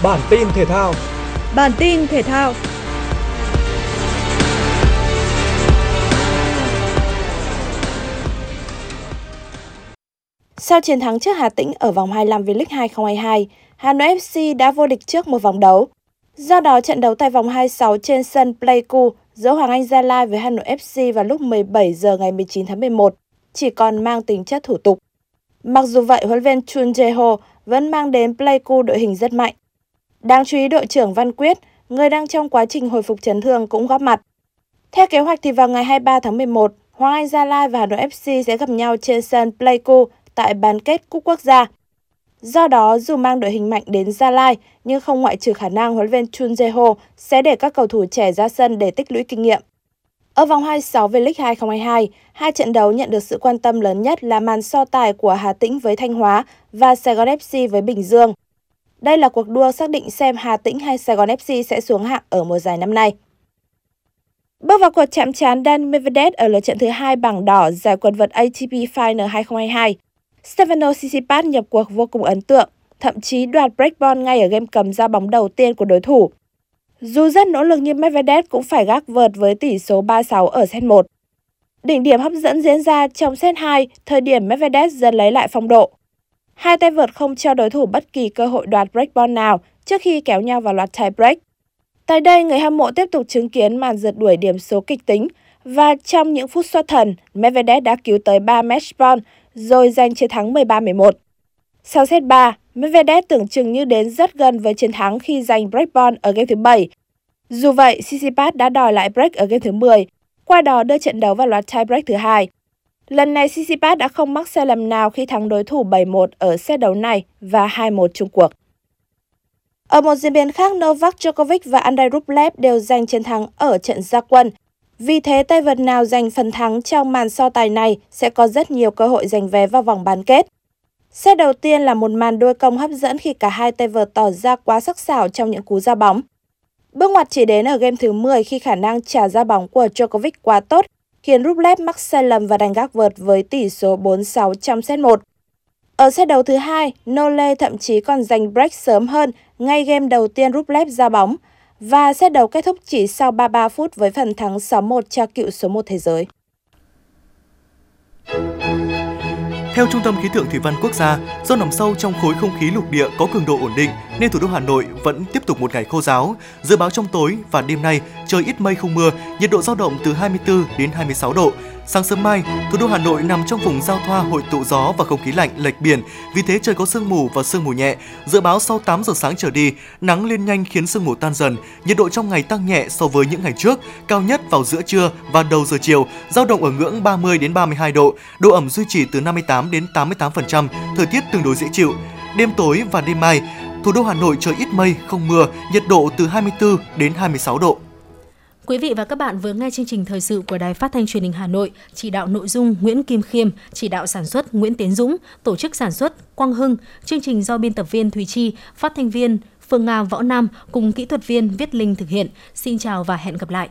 Bản tin thể thao Bản tin thể thao Sau chiến thắng trước Hà Tĩnh ở vòng 25 V-League 2022, Hà Nội FC đã vô địch trước một vòng đấu. Do đó, trận đấu tại vòng 26 trên sân Pleiku giữa Hoàng Anh Gia Lai với Hà Nội FC vào lúc 17 giờ ngày 19 tháng 11 chỉ còn mang tính chất thủ tục. Mặc dù vậy, huấn luyện Chun Jae-ho vẫn mang đến Pleiku đội hình rất mạnh. Đáng chú ý đội trưởng Văn Quyết, người đang trong quá trình hồi phục chấn thương cũng góp mặt. Theo kế hoạch thì vào ngày 23 tháng 11, Hoàng Anh Gia Lai và Hà Nội FC sẽ gặp nhau trên sân Pleiku tại bán kết Cúp Quốc gia. Do đó, dù mang đội hình mạnh đến Gia Lai, nhưng không ngoại trừ khả năng huấn luyện Chun Jae-ho sẽ để các cầu thủ trẻ ra sân để tích lũy kinh nghiệm. Ở vòng 26 V-League 2022, hai trận đấu nhận được sự quan tâm lớn nhất là màn so tài của Hà Tĩnh với Thanh Hóa và Sài Gòn FC với Bình Dương. Đây là cuộc đua xác định xem Hà Tĩnh hay Sài Gòn FC sẽ xuống hạng ở mùa giải năm nay. Bước vào cuộc chạm trán Dan Medvedev ở lượt trận thứ hai bảng đỏ giải quần vợt ATP Final 2022. Stefano Tsitsipas nhập cuộc vô cùng ấn tượng, thậm chí đoạt breakball ngay ở game cầm ra bóng đầu tiên của đối thủ. Dù rất nỗ lực nhưng Medvedev cũng phải gác vợt với tỷ số 3-6 ở set 1. Đỉnh điểm hấp dẫn diễn ra trong set 2, thời điểm Medvedev dần lấy lại phong độ. Hai tay vợt không cho đối thủ bất kỳ cơ hội đoạt breakball nào trước khi kéo nhau vào loạt tie break. Tại đây, người hâm mộ tiếp tục chứng kiến màn rượt đuổi điểm số kịch tính và trong những phút xoát thần, Medvedev đã cứu tới 3 match point rồi giành chiến thắng 13-11. Sau set 3, Medvedev tưởng chừng như đến rất gần với chiến thắng khi giành break point ở game thứ 7. Dù vậy, Tsitsipas đã đòi lại break ở game thứ 10, qua đó đưa trận đấu vào loạt tie break thứ hai. Lần này Tsitsipas đã không mắc sai lầm nào khi thắng đối thủ 7-1 ở set đấu này và 2-1 chung cuộc. Ở một diễn biến khác, Novak Djokovic và Andrei Rublev đều giành chiến thắng ở trận gia quân. Vì thế, tay vợt nào giành phần thắng trong màn so tài này sẽ có rất nhiều cơ hội giành vé vào vòng bán kết. Set đầu tiên là một màn đôi công hấp dẫn khi cả hai tay vợt tỏ ra quá sắc sảo trong những cú ra bóng. Bước ngoặt chỉ đến ở game thứ 10 khi khả năng trả ra bóng của Djokovic quá tốt, khiến Rublev mắc sai lầm và đánh gác vợt với tỷ số 4-6 trong set 1. Ở set đấu thứ hai, Nole thậm chí còn giành break sớm hơn ngay game đầu tiên Rublev ra bóng và set đấu kết thúc chỉ sau 33 phút với phần thắng 6-1 cho cựu số 1 thế giới. Theo Trung tâm Khí tượng Thủy văn Quốc gia, do nằm sâu trong khối không khí lục địa có cường độ ổn định nên thủ đô Hà Nội vẫn tiếp tục một ngày khô giáo. Dự báo trong tối và đêm nay trời ít mây không mưa, nhiệt độ dao động từ 24 đến 26 độ. Sáng sớm mai, thủ đô Hà Nội nằm trong vùng giao thoa hội tụ gió và không khí lạnh lệch biển, vì thế trời có sương mù và sương mù nhẹ. Dự báo sau 8 giờ sáng trở đi, nắng lên nhanh khiến sương mù tan dần, nhiệt độ trong ngày tăng nhẹ so với những ngày trước, cao nhất vào giữa trưa và đầu giờ chiều, dao động ở ngưỡng 30 đến 32 độ, độ ẩm duy trì từ 58 đến 88%, thời tiết tương đối dễ chịu. Đêm tối và đêm mai, thủ đô Hà Nội trời ít mây, không mưa, nhiệt độ từ 24 đến 26 độ. Quý vị và các bạn vừa nghe chương trình thời sự của Đài Phát thanh Truyền hình Hà Nội, chỉ đạo nội dung Nguyễn Kim Khiêm, chỉ đạo sản xuất Nguyễn Tiến Dũng, tổ chức sản xuất Quang Hưng, chương trình do biên tập viên Thùy Chi, phát thanh viên Phương Nga Võ Nam cùng kỹ thuật viên Viết Linh thực hiện. Xin chào và hẹn gặp lại.